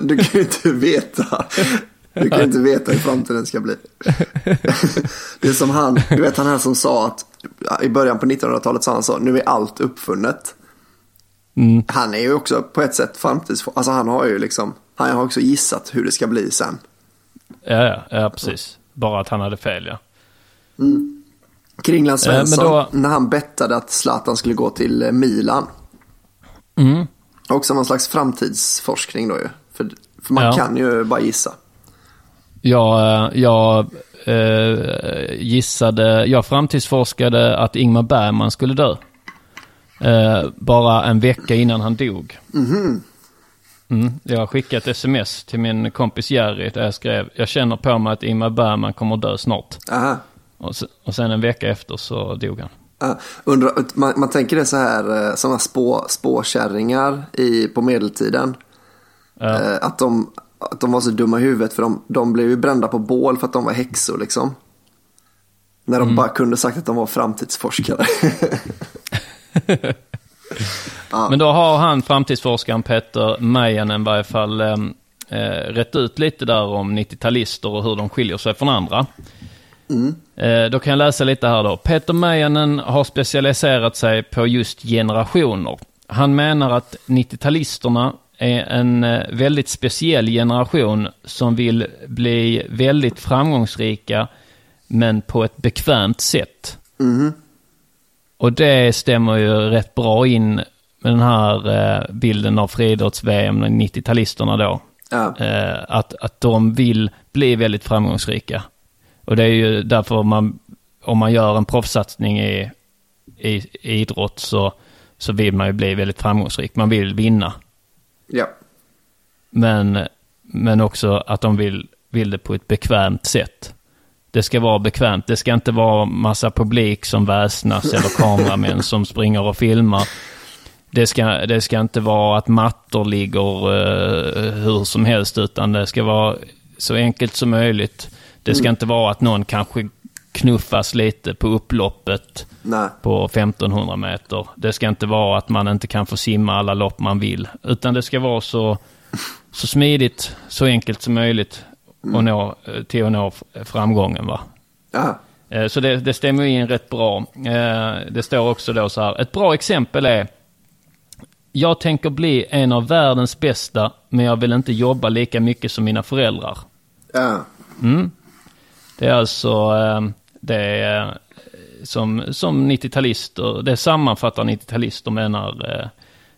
Du kan ju inte veta. Du kan inte veta hur framtiden ska bli. Det är som han, du vet han här som sa att i början på 1900-talet sa han så, nu är allt uppfunnet. Han är ju också på ett sätt framtids... Alltså han har ju liksom, han har också gissat hur det ska bli sen. Ja, ja, ja, precis. Bara att han hade fel, ja. Kringland Eh, Svensson, då- när han bettade att Zlatan skulle gå till eh, Milan. Mm. Också någon slags framtidsforskning då ju. För, för man Ja. kan ju bara gissa. Jag, eh, jag eh, gissade, jag framtidsforskade att Ingmar Bergman skulle dö. Eh, bara en vecka innan han dog. Mm, jag skickade ett sms till min kompis Jerry där jag skrev, jag känner på mig att Ingmar Bergman kommer dö snart. Aha. Och, se- och sen en vecka efter så dog han. Uh, undra, man, man tänker det så här, uh, sådana spå, spåkärringar i, på medeltiden. Eh, att, de, att de var så dumma i huvudet för de, de blev ju brända på bål för att de var häxor liksom. När de bara kunde sagt att de var framtidsforskare. Men då har han, framtidsforskaren Peter Majanen i varje fall, eh, eh, rätt ut lite där om 90-talister och hur de skiljer sig från andra. Eh, då kan jag läsa lite här då. Peter Majanen har specialiserat sig på just generationer. Han menar att 90-talisterna är en eh, väldigt speciell generation som vill bli väldigt framgångsrika men på ett bekvämt sätt. Och det stämmer ju rätt bra in med den här eh, bilden av friidrotts-VM, 90-talisterna då. Ja. Eh, att, att de vill bli väldigt framgångsrika. Och det är ju därför man, om man gör en proffssatsning i, i, i idrott så, så vill man ju bli väldigt framgångsrik. Man vill vinna. Ja. Men, men också att de vill, vill det på ett bekvämt sätt. Det ska vara bekvämt. Det ska inte vara massa publik som väsnas eller kameramän som springer och filmar. Det ska, det ska inte vara att mattor ligger eh, hur som helst, utan det ska vara så enkelt som möjligt. Det ska inte vara att någon kanske knuffas lite på upploppet Nej. på 1500 meter. Det ska inte vara att man inte kan få simma alla lopp man vill. Utan det ska vara så, så smidigt, så enkelt som möjligt och nå, till att nå framgången. Va? Ja. Eh, Så det, det stämmer in rätt bra. Eh, Det står också då så här. Ett bra exempel är. Jag tänker bli en av världens bästa, men jag vill inte jobba lika mycket som mina föräldrar. Ja. Det är alltså eh, det är, som, som 90-talister, det sammanfattar 90-talister menar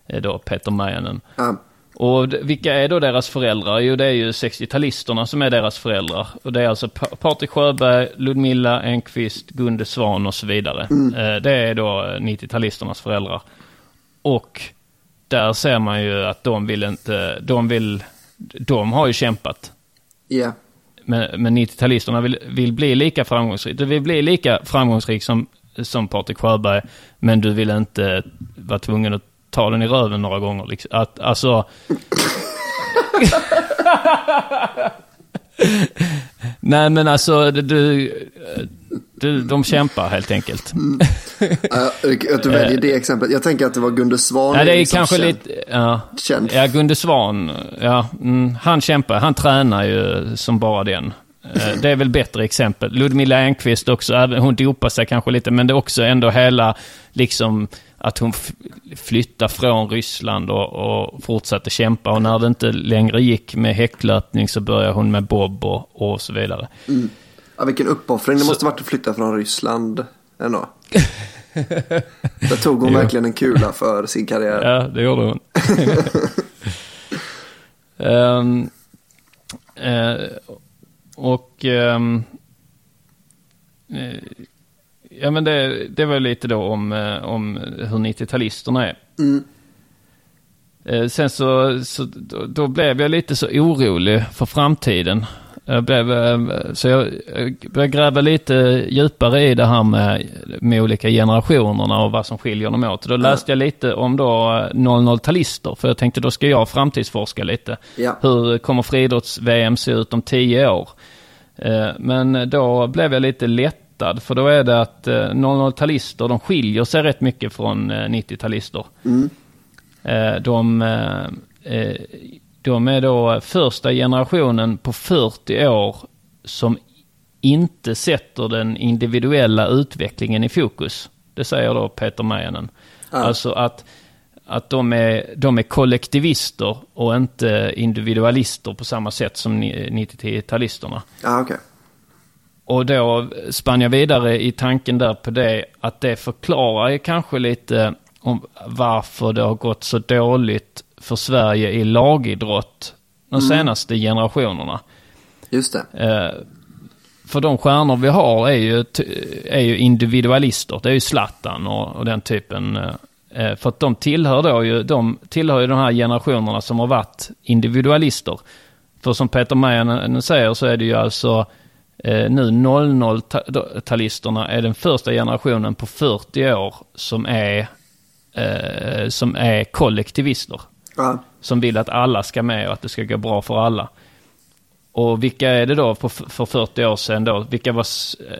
eh, då Peter Mäjanen. Ja. Och vilka är då deras föräldrar? Jo, det är ju 60-talisterna som är deras föräldrar. Och det är alltså Pa- Patrik Sjöberg, Ludmilla Enqvist, Gunde Svan och så vidare. Eh, Det är då eh, 90-talisternas föräldrar. Och där ser man ju att de vill inte, de vill, de har ju kämpat. Ja. Men, men 90-talisterna vill, vill bli lika framgångsrik. Du vill bli lika framgångsrik som, som Patrik Sjöberg, men du vill inte vara tvungen att ta den i röven några gånger. Liksom. Att, alltså... Nej men alltså, du, du, de kämpar helt enkelt. Ja, Att du väljer det exemplet. Jag tänker att det var Gunde Svan. Ja, det är liksom kanske känd- lite... Ja, Känd. ja Gunde Svan, ja, mm, han kämpar. Han tränar ju som bara den. Eh, Det är väl bättre exempel. Ludmilla Enqvist också, hon dopar sig kanske lite, men det är också ändå hela, liksom, att hon f- flyttar från Ryssland och, och fortsatte kämpa. Och när det inte längre gick med häcklöpning så började hon med bob och, och så vidare. Ja, vilken uppoffring det måste varit att flytta från Ryssland ändå. Där tog hon verkligen en kula för sin karriär. Ja, det gjorde hon. Ehm, eh, och... eh, ja, men det, det var lite då om, eh, om hur 90-talisterna är. Eh, sen så, så då, då blev jag lite så orolig för framtiden. Jag blev, eh, så jag började gräva lite djupare i det här med, med olika generationerna och vad som skiljer dem åt. Då läste jag lite om då eh, 00-talister, för jag tänkte då ska jag framtidsforska lite. Ja. Hur kommer friidrotts-VM se ut om tio år? Men då blev jag lite lättad, för då är det att eh, 00-talister, de skiljer sig rätt mycket från eh, 90-talister. Eh, De, eh, eh, de är då första generationen på 40 år som inte sätter den individuella utvecklingen i fokus. Det säger då Peter Mäjanen. Alltså att, att de, är, de är kollektivister och inte individualister på samma sätt som ni- 90-talisterna. Ja, okej. Och då spann jag vidare i tanken där på det att det förklarar ju kanske lite om varför det har gått så dåligt för Sverige i lagidrott de senaste generationerna. Just det. Eh, för de stjärnor vi har är ju, är ju individualister. Det är ju Zlatan och, och den typen. eh, eh, För att de tillhör då ju, de tillhör ju de här generationerna som har varit individualister. För som Peter Meyen säger så är det ju alltså nu 00-talisterna är den första generationen på 40 år som är, eh, som är kollektivister Ja. som vill att alla ska med och att det ska gå bra för alla. Och vilka är det då på, för 40 år sedan då? Vilka var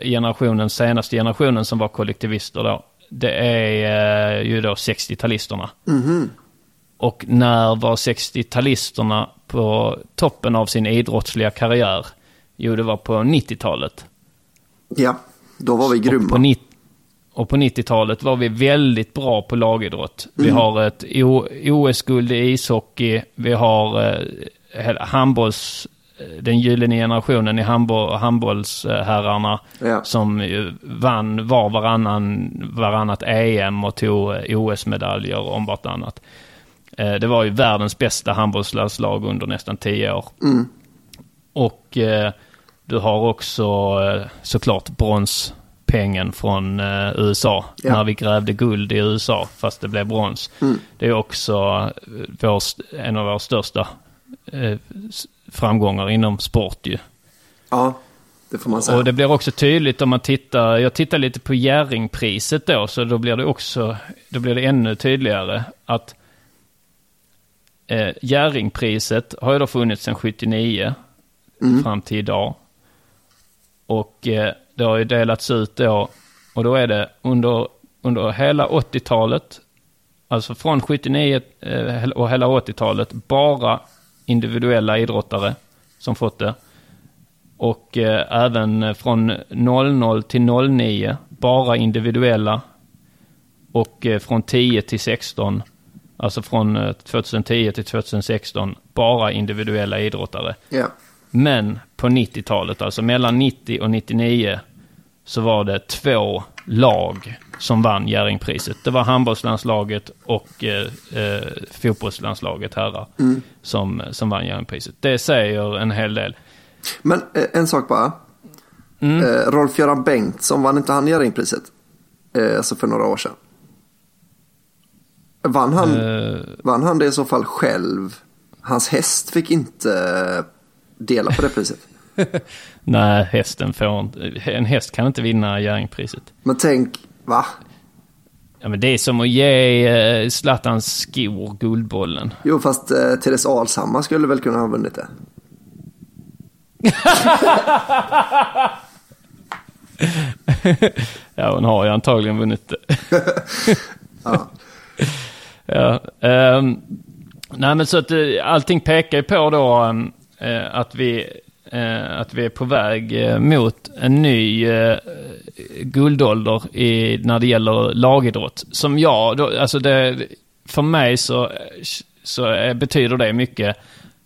generationen, senaste generationen som var kollektivister då? Det är eh, ju då 60-talisterna. Och när var 60-talisterna på toppen av sin idrottsliga karriär? Jo, det var på 90-talet. ja, då var vi Och på, grymma. 90 och på 90-talet var vi väldigt bra på lagidrott. Vi har ett OS-guld i ishockey. Vi har eh, handbolls den gyllene generationen i handboll, handbollsherrarna Ja. som vann var varannan, varannat EM och tog eh, OS-medaljer om vartannat. Eh, Det var ju världens bästa handbollslandslag under nästan tio år. Mm. Och eh, du har också eh, såklart bronspengen från eh, USA. Ja. När vi grävde guld i USA fast det blev brons. Mm. Det är också eh, vår, en av våra största framgångar inom sport ju. Ja, det får man säga. Och det blir också tydligt om man tittar, jag tittar lite på Jerringpriset då, så då blir det också, då blir det ännu tydligare att eh, Jerringpriset har ju då funnits sedan 79 Mm. fram till idag. Och eh, det har ju delats ut då, och då är det under, under hela 80-talet, alltså från 79 eh, och hela 80-talet, bara individuella idrottare som fått det. Och eh, även från 00 till 09, bara individuella. Och eh, från 10 till 16, alltså från eh, 2010 till 2016, bara individuella idrottare. Ja. Men på 90-talet, alltså mellan 90 och 99, så var det två lag som vann Jerringpriset. Det var handbollslandslaget och eh, eh, fotbollslandslaget herrar som, som vann Jerringpriset. Det säger en hel del. Men eh, en sak bara. Mm. Eh, Rolf-Göran Bengtsson, vann inte han Jerringpriset? Eh, alltså för några år sedan. Vann han, Eh, vann han det i så fall själv? Hans häst fick inte eh, dela på det priset. nej, hästen får inte... En häst kan inte vinna Jerringpriset. Men tänk, va? Ja, men det är som att ge eh, Zlatans skor Guldbollen. Jo, fast eh, Therese Alshammar skulle väl kunna ha vunnit det. Ja, hon har ju antagligen vunnit det. Ja. Ja, ehm, nej men så att eh, allting pekar ju på då eh, att, vi, att vi är på väg eh, mot en ny eh, guldålder i, när det gäller lagidrott. Som jag, då, alltså det, för mig så, så eh, betyder det mycket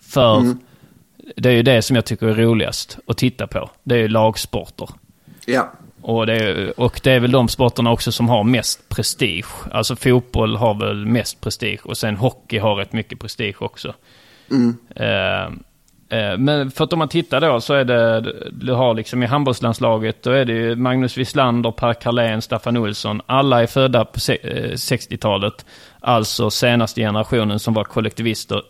för det är ju det som jag tycker är roligast att titta på. Det är ju lagsporter. ja. Och det, är, och det är väl de sporterna också som har mest prestige. Alltså fotboll har väl mest prestige och sen hockey har rätt mycket prestige också. Eh, eh, men för att om man tittar då så är det, du har liksom i handbollslandslaget, då är det ju Magnus Wislander, Per Carlén, Staffan Olsson. Alla är födda på se- eh, 60-talet. Alltså senaste generationen som var kollektivister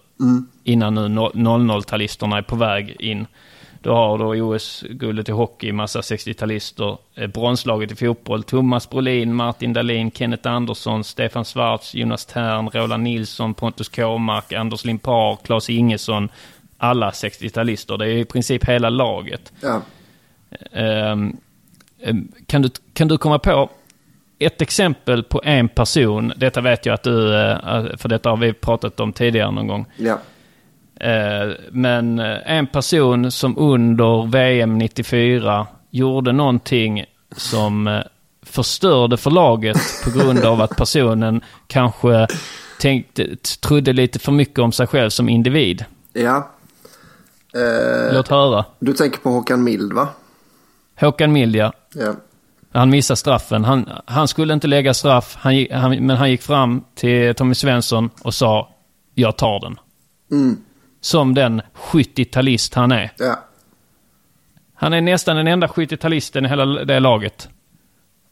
innan nu no- 00-talisterna är på väg in. Du har då OS-guldet i hockey, massa 60-talister. Eh, Bronslaget i fotboll, Thomas Brolin, Martin Dahlin, Kenneth Andersson, Stefan Schwarz, Jonas Tern, Roland Nilsson, Pontus Kåmark, Anders Limpar, Claes Ingesson. Alla 60-talister. Det är i princip hela laget. ja. Ehm, ehm, kan, du, kan du komma på ett exempel på en person? Detta vet jag att du, eh, för detta har vi pratat om tidigare någon gång. ja. Eh, Men eh, en person som under VM 94 gjorde någonting som eh, förstörde för laget på grund av att personen kanske tänkte, trodde lite för mycket om sig själv som individ. ja. Eh, Låt höra. du tänker på Håkan Mild, va? Håkan Milja, Ja. han missade straffen. Han, han skulle inte lägga straff, han, han, men han gick fram till Tommy Svensson och sa jag tar den. Mm. Som den 70-talist han är. Ja. Han är nästan den enda 70-talisten i hela det laget.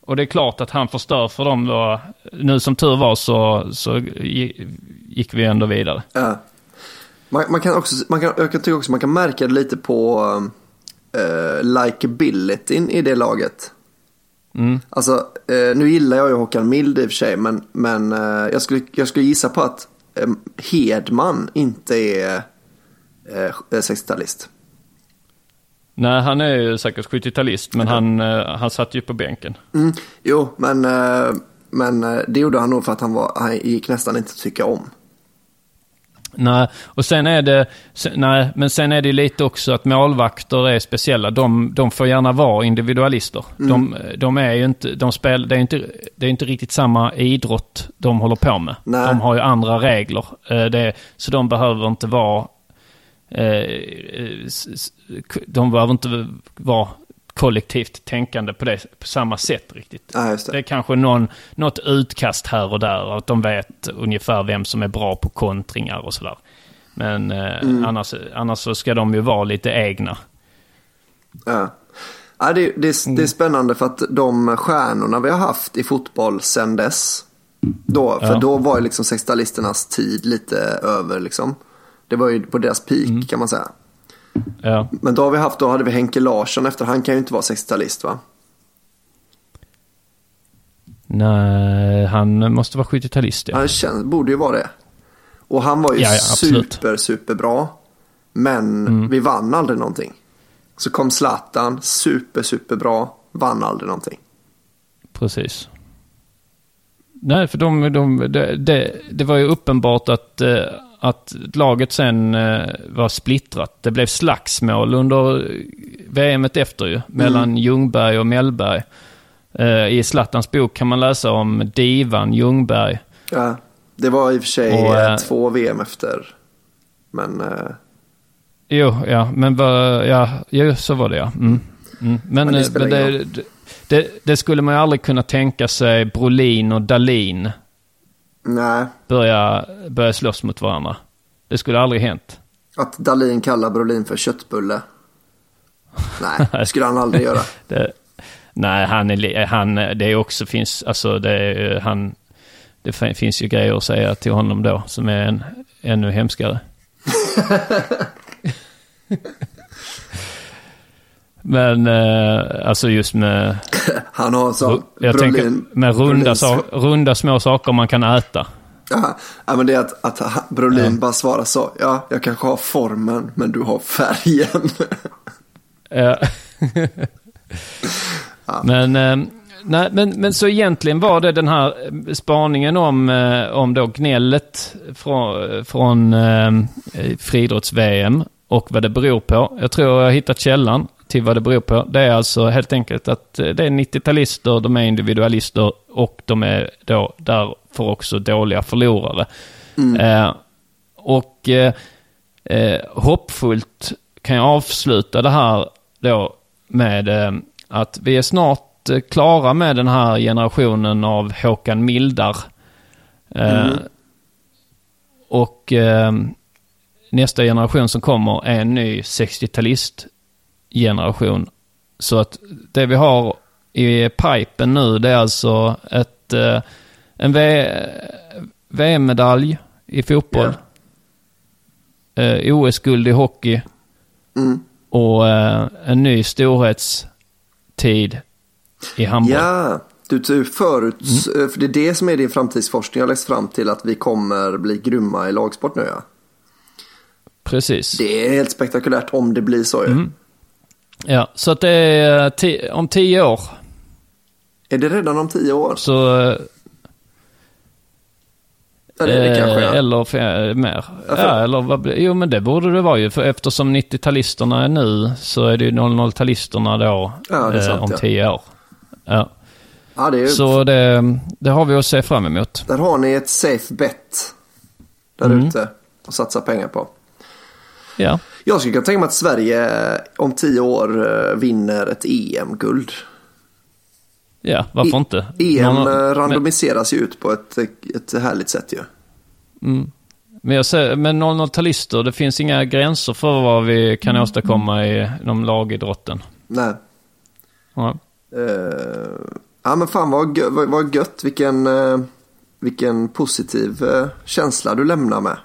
Och det är klart att han förstör för dem då. Nu som tur var så, så gi- gick vi ändå vidare. Ja. Man, man kan också, man kan, jag tycka också man kan märka det lite på uh, likabilityn i det laget. Mm. Alltså, eh, nu gillar jag ju Håkan Mild i och för sig, men, men eh, jag, skulle, jag skulle gissa på att eh, Hedman inte är eh, 60-talist. Nej, han är ju säkert 70-talist, men han, eh, han satt ju på bänken. Mm, jo, men, eh, men eh, det gjorde han nog för att han, var, han gick nästan inte att tycka om. Nej, och sen är det, sen, nej, men sen är det lite också att målvakter är speciella. De, de får gärna vara individualister. De, de är ju inte, de spel, det är inte, det är inte riktigt samma idrott de håller på med. Nej. De har ju andra regler. Eh, Det, så de behöver inte vara eh, s- de behöver inte vara kollektivt tänkande på, det, på samma sätt riktigt. Just Det det. är kanske någon, något utkast här och där, att de vet ungefär vem som är bra på kontringar och sådär. Men eh, Mm. annars, annars så ska de ju vara lite egna. Ja. Ja, det, det, är- det är spännande för att de stjärnorna vi har haft i fotboll sen dess. Då, för Ja. då var ju liksom 60-talisternas tid lite över liksom. Det var ju på deras peak kan man säga. Ja, Men då har vi haft, då hade vi Henke Larsson efter, han kan ju inte vara 60-talist va? nej, han måste vara 70-talist ja. Han känns, borde ju vara det. Och han var ju Ja, ja, super, super bra. Men vi vann aldrig någonting. Så kom Zlatan, super, super bra, vann aldrig någonting. Precis. Nej, för de, de, det, det, det var ju uppenbart att, eh, att laget sen eh, var splittrat. Det blev slagsmål under VMet efter ju, mellan Ljungberg och Mellberg. Eh, I Zlatans bok kan man läsa om divan Ljungberg. Ja, det var i och för sig Och, eh, eh, två VM efter. Men eh, Jo, ja, men ja, jo, så var det ja. Mm. Mm. Men, Men det eh, men det, det, det skulle man ju aldrig kunna tänka sig Brolin och Dalin nej, börja, börja slåss mot varandra. Det skulle aldrig hänt. att Dalin kallar Brolin för köttbulle. Nej, det skulle han aldrig göra. Det, nej, han är, han, det är också finns, alltså det han, det fin- finns ju grejer att säga till honom då som är en, ännu hemskare. Men eh, alltså just med, Han har så jag tänker med runda, sa, runda små saker man kan äta. Ja, ja, men det är att, att Brolin bara svarar så. Ja, jag kanske har formen, men du har färgen. Eh, Men, eh, nej, men, men så egentligen var det den här eh, spaningen om, eh, om då gnället från, från eh, friidrotts-VM och vad det beror på. Jag tror jag har hittat källan till vad det beror på. Det är alltså helt enkelt att eh, det är 90-talister, de är individualister och de är då därför också dåliga förlorare. Eh, och eh, eh, hoppfullt kan jag avsluta det här då med eh, att vi är snart eh, klara med den här generationen av Håkan Mildar. Eh, Och eh, nästa generation som kommer är en ny 60-talist-generation. Så att det vi har i pipen nu det är alltså ett, eh, en VM-medalj i fotboll. Eh, OS-guld i hockey. Mm. Och eh, en ny storhetstid i handboll. Ja, du, du förut, Mm. för det är det som är din framtidsforskning. Jag har läst fram till att vi kommer bli grymma i lagsport nu. Ja. Precis. Det är helt spektakulärt om det blir så ju. Mm. Ja, så att det är eh, om tio år Är det redan om tio år? så... eh, Ja, det är det kanske. eh, Ja. Eller mer. Ja, eller vad blir... Jo, men det borde det vara ju. För eftersom 90-talisterna är nu så är det ju 00-talisterna då Ja, det eh, sant, om tio år. Ja. Ja, det är, Så det, det har vi att se fram emot. Där har ni ett safe bet där Mm. ute att satsa pengar på. Ja, Jag skulle kunna tänka mig att Sverige eh, om tio år eh, vinner ett EM-guld. ja varför I- inte? EM Någon- eh, randomiseras ju ut på ett, ett härligt sätt ju. Men jag säger, men 00-talister, det finns inga gränser för vad vi kan Mm. åstadkomma i, inom lagidrotten. Nej. Ja. Eh, ja men fan vad, gö- vad, vad gött. Vilken, vilken positiv känsla du lämnar med.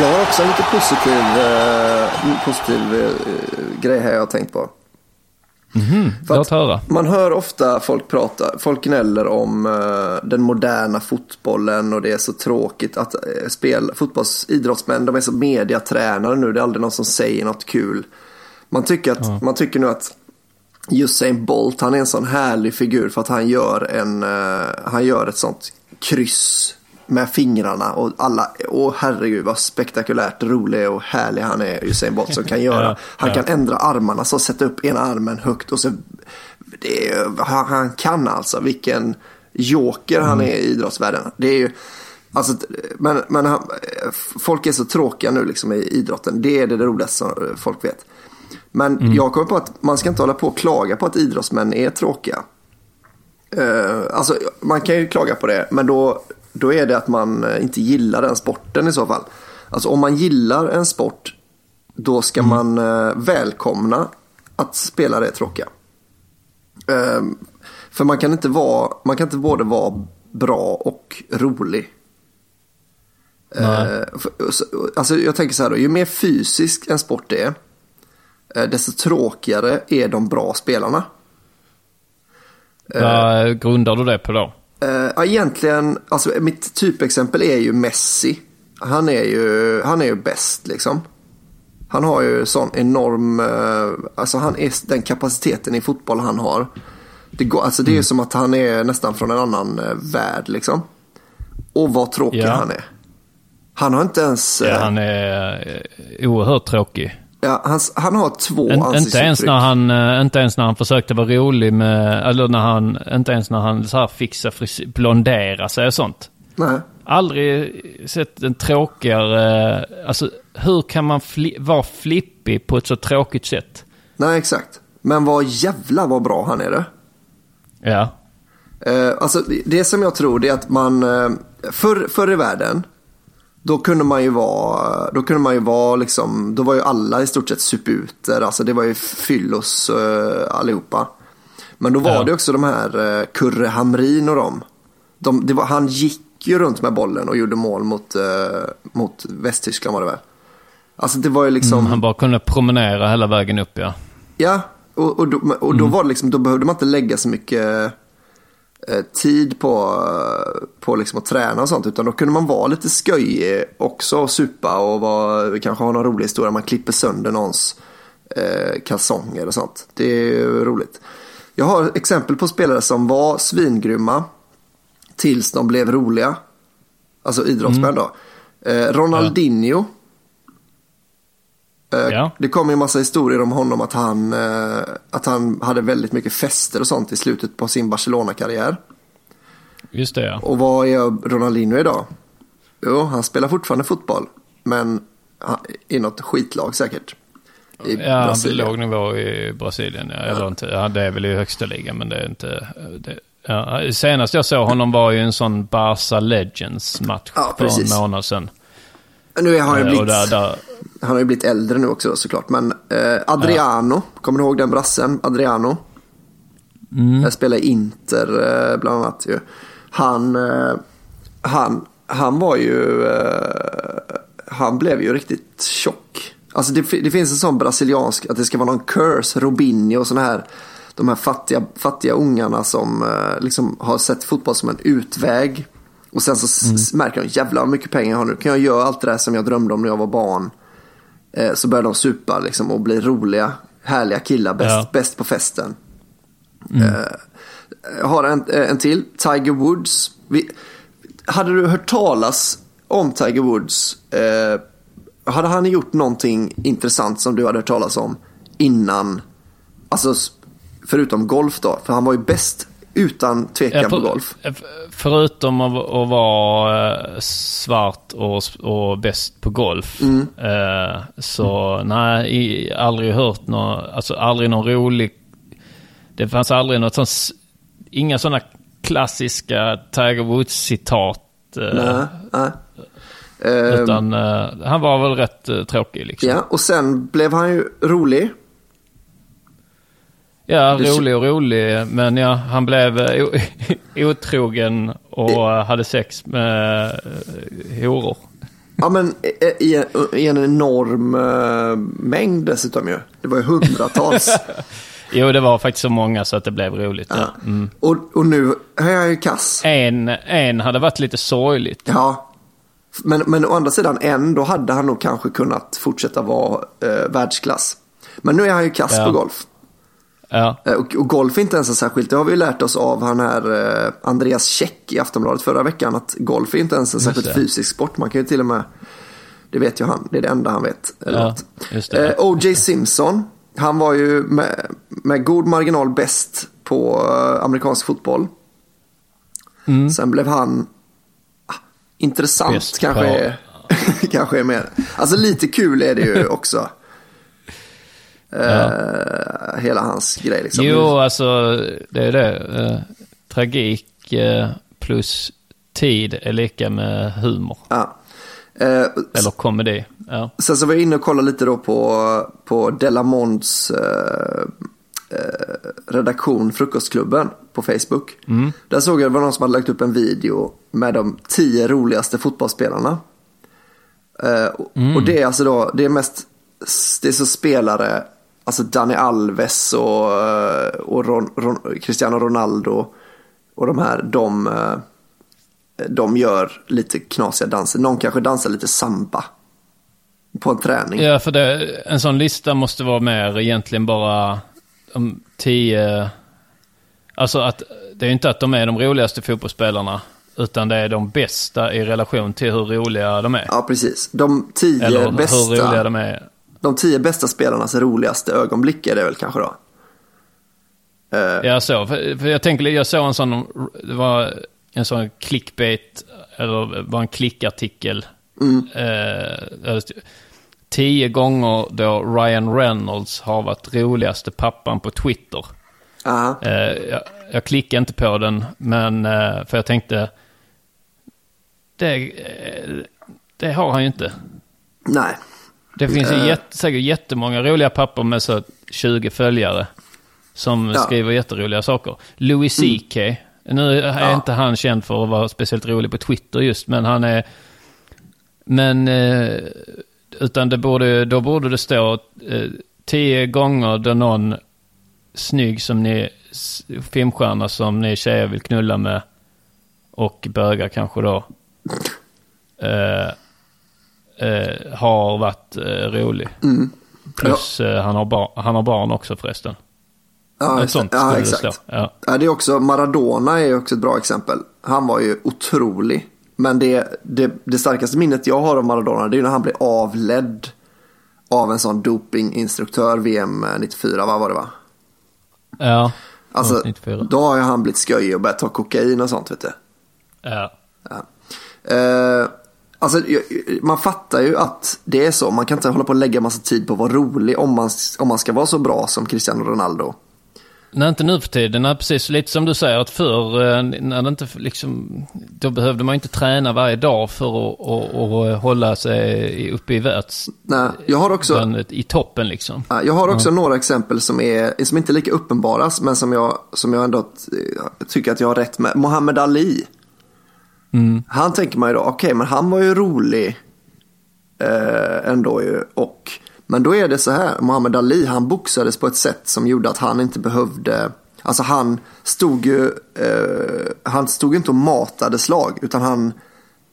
Jag har också en lite positiv, eh, positiv eh, grej här jag har tänkt på. Låt höra. Man hör ofta folk prata, folk gnäller om eh, den moderna fotbollen och det är så tråkigt att uh, spel, fotbollsidrottsmän, de är så mediatränare nu, det är aldrig någon som säger något kul. Man tycker, att, man tycker nu att Usain Bolt, han är en sån härlig figur för att han gör, en, eh, han gör ett sånt kryss med fingrarna och alla, åh herregud vad spektakulärt rolig och härlig han är Usain Bolt som kan göra. Han kan ändra armarna så sätta upp ena armen högt och så det är, han, han kan alltså vilken joker han är i idrottsvärlden. Det är ju Alltså, men, men han, folk är så tråkiga nu liksom i idrotten. Det är det roligaste som folk vet. Men jag kommer på att man ska inte hålla på och klaga på att idrottsmän är tråkiga. Eh, alltså, man kan ju klaga på det, men då, då är det att man eh, inte gillar den sporten i så fall. Alltså om man gillar en sport, då ska man eh, välkomna att spelare är tråkiga. Eh, för man kan inte vara, man kan inte både vara bra och rolig. Nej. Eh, så- Alltså jag tänker så här då, ju mer fysisk en sport är, eh, desto tråkigare är de bra spelarna. Vad grundar du det på då? Eh, ja, egentligen, alltså mitt typexempel är ju Messi. Han är ju, han är ju bäst liksom. Han har ju sån enorm, eh, alltså han är den kapaciteten i fotboll han har. Det, går, alltså det är ju som att han är nästan från en annan eh, värld liksom. Och vad tråkig Ja. han är. Han har inte ens, Ja, han är oerhört tråkig. Ja, han, han har två En, inte, ens ansiktsuttryck. när han, eh, inte ens när han försökte vara rolig med, eller när han, inte ens när han så här fixar frisyr, blondera sig och sånt. Nej. Aldrig sett en tråkigare, alltså hur kan man fli, vara flippig på ett så tråkigt sätt? Nej, exakt. Men vad jävla vad bra han är det. Ja. Eh, alltså det som jag tror det är att man, eh, förr, förr i världen, då kunde man ju vara, då kunde man ju vara liksom, då var ju alla i stort sett suputer, alltså det var ju fyllos eh, allihopa. Men då var Ja. det också de här eh, Kurre Hamrin och dem. De, var, han gick ju runt med bollen och gjorde mål mot, eh, mot Västtyskland var det väl. Alltså det var ju liksom, Han bara kunde promenera hela vägen upp ja. Ja, och, och, då, och då var det liksom, då behövde man inte lägga så mycket tid på, på liksom att träna och sånt. Utan då kunde man vara lite sköjig också och supa och vara, kanske ha någon rolig historia. Man klipper sönder någons eh, kalsonger och sånt. Det är roligt. Jag har exempel på spelare som var svingrymma tills de blev roliga. Alltså idrottsmän då. Eh, Ronaldinho. Eh, Ja. Det kom ju en massa historier om honom att han, eh, att han hade väldigt mycket fester och sånt i slutet på sin Barcelona-karriär. Just det ja. Och vad är Ronaldinho idag? Jo, han spelar fortfarande fotboll. Men i något skitlag säkert. I Ja, Brasilien. låg nivå i Brasilien. Ja. Eller inte, ja, det är väl i högsta ligan, men det är inte... Det, ja, senast jag såg honom var ju en sån Barca Legends-match Ja, för en månad sedan. Nu han, ju Eh, blivit, Och där, där, han har ju blivit äldre nu också såklart. Men eh, Adriano, kommer du ihåg den brassen? Adriano. Mm. Jag spelar Inter eh, bland annat. Ju. Han, eh, han, han var ju... Eh, han blev ju riktigt tjock. Alltså det, det finns en sån brasiliansk, att det ska vara någon curse, Robinho och sådana här. De här fattiga, fattiga ungarna som eh, liksom har sett fotboll som en utväg. Och sen så s- märker de, jävlar vad mycket pengar jag har nu. Kan jag göra allt det där som jag drömde om när jag var barn. Eh, så börjar de supa liksom och bli roliga, härliga killar, bäst, Ja. bäst på festen. Jag har en, eh, en till. Tiger Woods. Vi, hade du hört talas om Tiger Woods? Eh, hade han gjort någonting intressant som du hade hört talas om innan? Alltså förutom golf då. För han var ju bäst utan tvekan på golf. Förutom att, att vara eh, svart och, och bäst på golf. Mm. eh, Så nej, aldrig hört någon, alltså aldrig någon rolig... Det fanns aldrig något sånt, inga sådana klassiska Tiger Woods-citat. eh, Nej, nej. Eh, Utan han var väl rätt tråkig liksom. ja, och sen blev han ju rolig. Ja, Det- rolig och rolig. Men ja, han blev eh, otrogen och eh, hade sex med eh, horor. Ja men i- i en, i en enorm eh, mängd dessutom ju. Det var ju hundratals. Jo, det var faktiskt så många så att det blev roligt. Ja. Mm. och, och nu är jag ju kass. En, en hade varit lite sorgligt. Ja. Men, men å andra sidan, en, då hade han nog kanske kunnat fortsätta vara eh, världsklass. Men nu är han ju kass Ja. på golf. Ja, Eh, Och, och golf är inte ens så särskilt, det har vi ju lärt oss av han här eh, Andreas Käck i Aftonbladet förra veckan. Att golf är inte ens en särskilt fysisk sport. Man kan ju till och med, det vet ju han, det är det enda han vet. Eller Ja. Eh, O.J. Simpson, han var ju med, med god marginal bäst på eh, amerikansk fotboll. Mm. Sen blev han, ah, Intressant kanske är, kanske är mer. Alltså lite kul är det ju också. Eh, hela hans grej liksom. Jo, alltså det är det. Eh, tragik eh, plus tid är lika med humor. Ja. Eller komedi. Ja. Sen så var jag inne och kollade lite då på, på Delamonts redaktion Frukostklubben på Facebook. Där såg jag det var någon som hade lagt upp en video med de tio roligaste fotbollsspelarna. Och, och det är alltså då, det är mest, det är så spelare, alltså Dani Alves och, eh, och Ron, Ron, Cristiano Ronaldo och de här, de, eh, de gör lite knasiga danser. Någon kanske dansar lite samba på en träning. Ja, för det, en sån lista måste vara mer egentligen bara de tio... Alltså att det är inte att de är de roligaste fotbollsspelarna. Utan det är de bästa i relation till hur roliga de är. Ja, precis. De tio, Eller hur roliga bästa, de är. De tio bästa spelarnas roligaste ögonblick är det väl kanske då? Eh, Ja, så. För, jag tänker, jag såg en sån, det var en sån clickbait, eller var en klickartikel. Det stod, tio gånger då Ryan Reynolds har varit roligaste pappan på Twitter. aha. Eh, jag, jag klickade inte på den, men för jag tänkte, det, det har han ju inte. Nej. Det finns ju Eh. jätte, säkert jättemånga roliga pappor med så 20 följare. Som Ja. Mm. skriver jätteroliga saker. Louis CK. Nu är Ja. inte han känd för att vara speciellt rolig på Twitter just, men han är... Men... Eh, utan det borde, då borde det stå eh, tio gånger då någon snygg som ni... Filmstjärna som ni tjejer vill knulla med. Och bögar kanske då. eh, har varit eh, rolig. Mm. Plus eh, han, har bar- han har barn också förresten. Ja, exakt. sånt ja, exakt. Ja. Ja, det är också, Maradona är också ett bra exempel. Han var ju otrolig. Men det, det, det starkaste minnet jag har av Maradona det är när han blev avledd av en sån dopinginstruktör VM 94, vad var det va? Ja. Alltså, 94. då har ju han blivit sköj och börjat ta kokain och sånt vet du. Ja. Eh, alltså, man fattar ju att det är så. Man kan inte hålla på och lägga massa tid på att vara rolig om man, om man ska vara så bra som Cristiano Ronaldo. Nej, inte nu för tiden. Nej, precis. Lite som du säger att förr, eh, när det inte liksom, då behövde man inte träna varje dag för att, att, att hålla sig uppe i världs... Nej, jag har också, I toppen liksom. Ja, Jag har också några exempel som, är, som inte är lika uppenbara men som jag, som jag ändå eh, tycker att jag har rätt med. Muhammad Ali. Han tänker man ju då, okej men han var ju rolig eh, ändå ju. Och, men då är det så här, Muhammad Ali han boxades på ett sätt som gjorde att han inte behövde, alltså han stod ju, eh, han stod inte och matade slag utan han,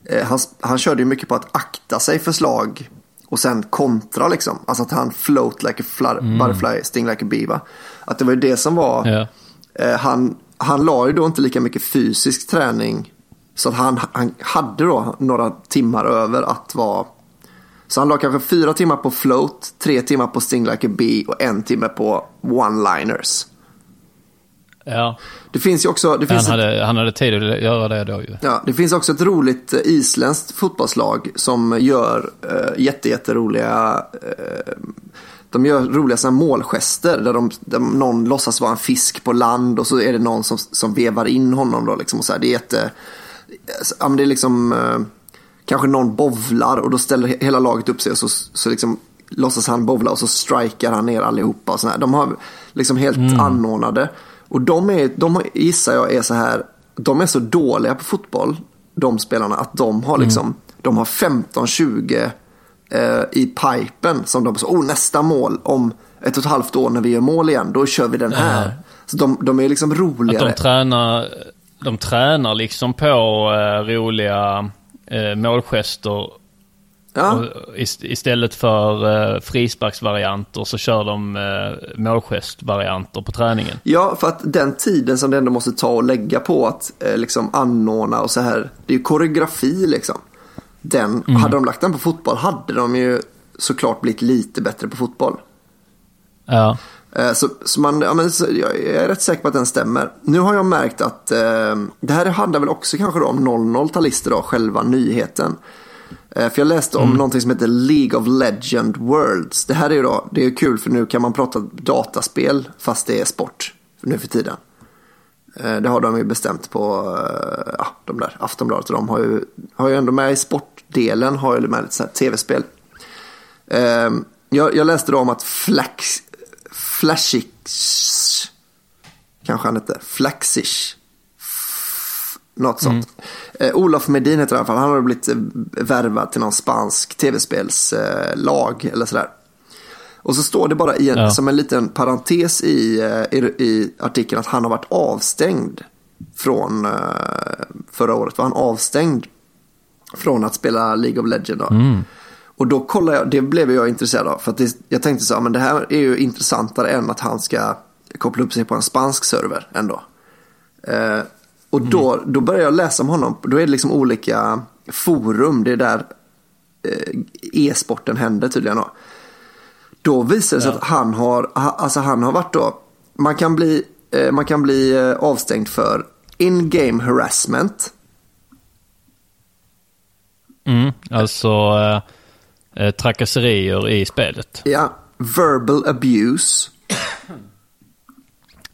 eh, han, han körde ju mycket på att akta sig för slag och sen kontra liksom. Alltså att han float like a fly, butterfly, sting like a bee va? Att det var ju det som var, Ja. eh, han, han la ju då inte lika mycket fysisk träning. Så att han, han hade då några timmar över att vara så han la kanske fyra timmar på float, tre timmar på sting like a bee och en timme på one-liners. Ja. Det finns ju också, det Han finns, ett, hade, han hade tid att göra det då ju. ja, det finns också ett roligt eh, isländskt fotbollslag som gör eh, jätte, jätteroliga eh, de gör roliga såna målgester där, de, där någon låtsas vara en fisk på land och så är det någon som, som vevar in honom då liksom och så här, det är jätte, ja, men det är liksom eh, kanske någon bovlar och då ställer he- hela laget upp sig och så, så liksom låtsas han bovla och så strikar han ner allihopa och sådär. De har liksom helt anordnade. Och de, är, de gissar jag är så här, de är så dåliga på fotboll, de spelarna, att de har liksom, de har 15-20 eh, i pipen som de så, oh nästa mål om ett och ett halvt år när vi gör mål igen, då kör vi den här. Så de, de är liksom Att roligare. de tränar, de tränar liksom på eh, roliga eh, målgester. ja. Och ist- istället för eh, frisparksvarianter så kör de eh, målgestvarianter på träningen. Ja, för att den tiden som det ändå måste ta och lägga på att eh, liksom anordna och så här. Det är ju koreografi liksom. Den, Hade de lagt den på fotboll hade de ju såklart blivit lite bättre på fotboll. Ja. Eh, Så, så man, ja, men, så, jag är rätt säker på att den stämmer. Nu har jag märkt att eh, det här handlar väl också kanske om 00-talister då, själva nyheten. Eh, för jag läste om någonting som heter League of Legend Worlds. Det här är ju då, det är kul för nu kan man prata dataspel fast det är sport nu för tiden. Eh, Det har de ju bestämt på eh, ja, de där Aftonbladet och de har ju, har ju ändå med i sportdelen har ju med lite tv-spel. Eh, Jag, jag läste då om att Flax, Flashix, kanske han hette, Flaxish, något sånt. Eh, Olof Medin heter han i alla fall, han har blivit eh, värvad till någon spansk tv-spelslag eh, eller sådär. Och så står det bara i en, Ja. som en liten parentes i, eh, i, i artikeln att han har varit avstängd från eh, förra året. Var han avstängd från att spela League of Legends. Då. Och då kollade jag, det blev jag intresserad av. För att det, jag tänkte så här, men det här är ju intressantare än att han ska koppla upp sig på en spansk server ändå. Eh, och då, då började jag läsa om honom. Då är det liksom olika forum, det är där eh, e-sporten händer tydligen. Då. Då visar det sig att han har, ha- alltså han har varit då, man kan bli, eh, man kan bli eh, avstängd för in-game harassment. Mm, alltså eh, trakasserier i spelet. Ja, verbal abuse,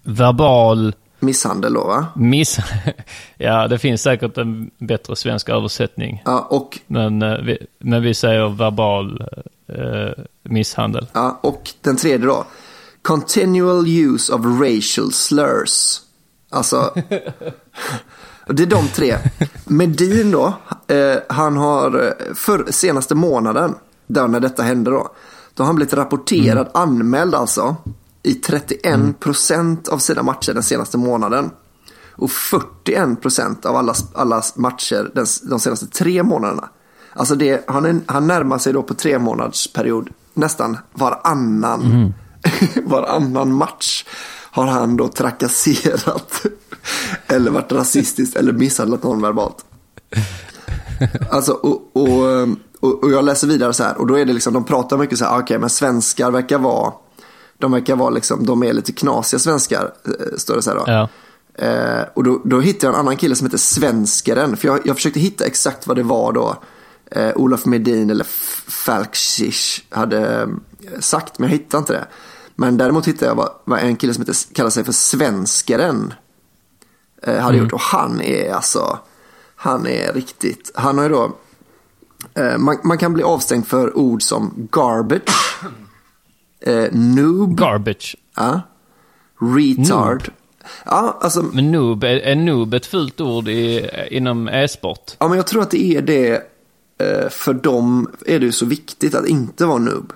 Verbal misshandel då va? miss... ja, det finns säkert en bättre svensk översättning. Ja, och, Men, eh, vi, men vi säger verbal eh, misshandel. ja, och den tredje då, continual use of racial slurs. Alltså, det är de tre. Medin då, eh, han har eh, för senaste månaden, där när detta hände då, då har han blivit rapporterad, anmäld alltså, i 31 procent av sina matcher den senaste månaden. Och 41 procent av alla, alla matcher den, de senaste tre månaderna. Alltså det, han, är, han närmar sig då på tre månaders period nästan varannan, varannan match har han då trakasserat eller varit rasistisk eller misshandlat någon verbalt. Alltså, och, och, och, och jag läser vidare så här och då är det liksom, de pratar mycket så här, "Ah, okej men svenskar verkar vara, de verkar vara liksom, de är lite knasiga svenskar, eh, står det så här då. Ja. Eh, och då, då hittade jag en annan kille som heter Svenskaren. För jag, jag försökte hitta exakt vad det var då eh, Olof Medin eller F- Falksich hade eh, sagt. Men jag hittade inte det. Men däremot hittade jag vad, vad en kille som heter, kallar sig för Svenskaren eh, hade gjort. Och han är alltså, han är riktigt, han har ju då, man, man kan bli avstängd för ord som garbage, eh, noob, Garbage. ja, retard. Ja, alltså, Men noob, är, är noob ett fult ord i, inom e-sport? Ja, men jag tror att det är det. eh, För dem är det ju så viktigt att inte vara noob.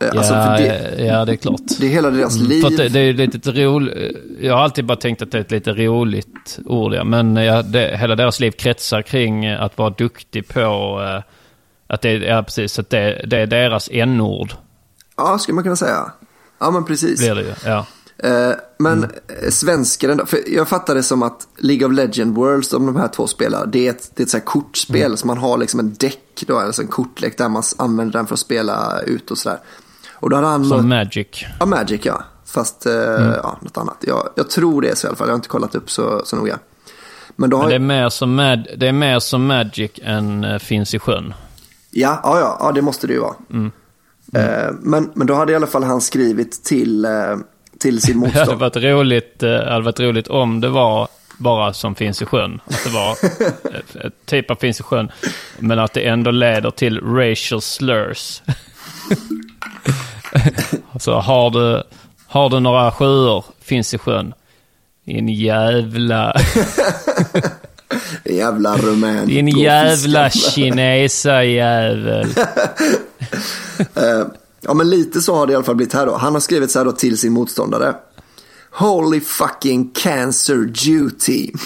Eh, Ja, Alltså för det, ja, det är klart. det är hela deras liv. För det, det är lite roligt. Jag har alltid bara tänkt att det är ett lite roligt ord, ja. Men ja, det, hela deras liv kretsar kring att vara duktig på... eh, Att det, ja, precis, att det, det är deras n-ord, Ja, skulle man kunna säga. Ja, men precis. blir det ju. Ja. Eh, Men mm. svenskaren då? För jag fattar det som att League of Legend Worlds, om de här två spelar, det är ett, det är ett så kortspel. Mm. Så man har liksom en däck då, alltså en kortlek där man använder den för att spela ut och sådär. Och då hade han Som Magic. Ja, Magic ja. Fast eh, ja, något annat. Jag, jag tror det är så i alla fall. Jag har inte kollat upp så, så noga. Men har Men det är mer som, Mad, det är mer som Magic än uh, Finns i sjön. Ja, ja, ja, ja, det måste det ju vara. Eh, men, men då hade i alla fall han skrivit till, eh, till sin Det hade motståndare. varit roligt, eh, hade varit roligt om det var bara som Finns i sjön. Att det var typ av Finns i sjön. Men att det ändå leder till racial slurs. alltså har du, har du några sjöar Finns i sjön? Din jävla, Jävla rumän. din jävla kinesajävel. Eh, ja, men lite så har det i alla fall blivit här då. Han har skrivit så här då till sin motståndare. Holy fucking cancer Jew team.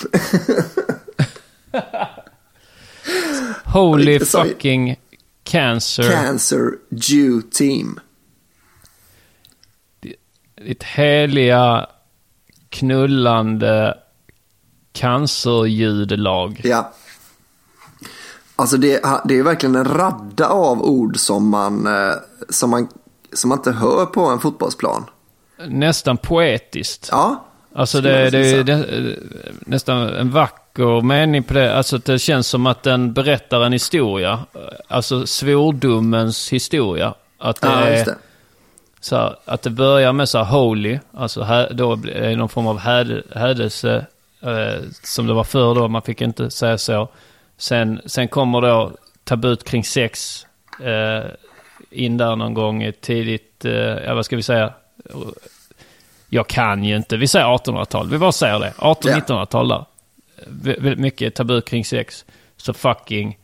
Holy fucking cancer. cancer Jew team. Ditt heliga knullande cancerljudlag. Ja. Alltså det, det är verkligen en radda av ord som man, eh, som man som man inte hör på en fotbollsplan. Nästan poetiskt. Ja, Alltså det, det, det nästan en vacker mening på det. Alltså det känns som att den berättar en historia. Alltså svordomens historia. Att det, ja, just är, det. Så här, att det börjar med så här holy, alltså här, då blir det någon form av häd- hädelse. Eh, som det var förr då, man fick inte säga så. Sen, sen kommer då tabut kring sex eh, in där någon gång tidigt, eh, ja vad ska vi säga? Jag kan ju inte, vi säger 1800-tal, vi bara säger det. 1800-1900-tal där. Vä- Väldigt mycket tabu kring sex. Så fucking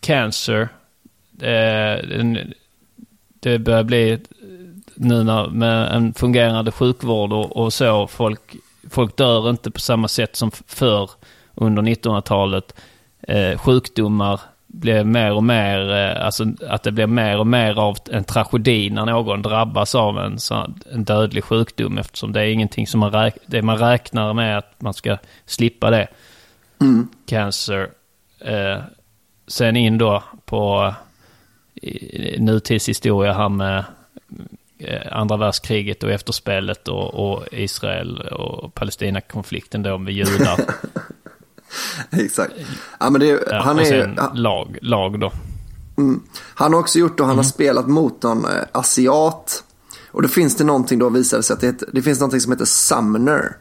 cancer. Eh, det börjar bli nu när, med en fungerande sjukvård och, och så. Folk, folk dör inte på samma sätt som förr under 1900-talet. Eh, sjukdomar blir mer och mer, eh, alltså att det blir mer och mer av en tragedi när någon drabbas av en, sån, en dödlig sjukdom eftersom det är ingenting som man, räk, det man räknar med att man ska slippa det. Cancer. Eh, sen in då på i- nutidshistoria här med eh, andra världskriget och efterspelet och, och Israel och Palestina-konflikten då med judar. Exakt. Ja, men det, Ja, han, är, ju- lag, lag då. han har också gjort och han Mm. har spelat mot någon eh, asiat. Och då finns det någonting då visar det sig att det, heter, det finns någonting som heter Summoner.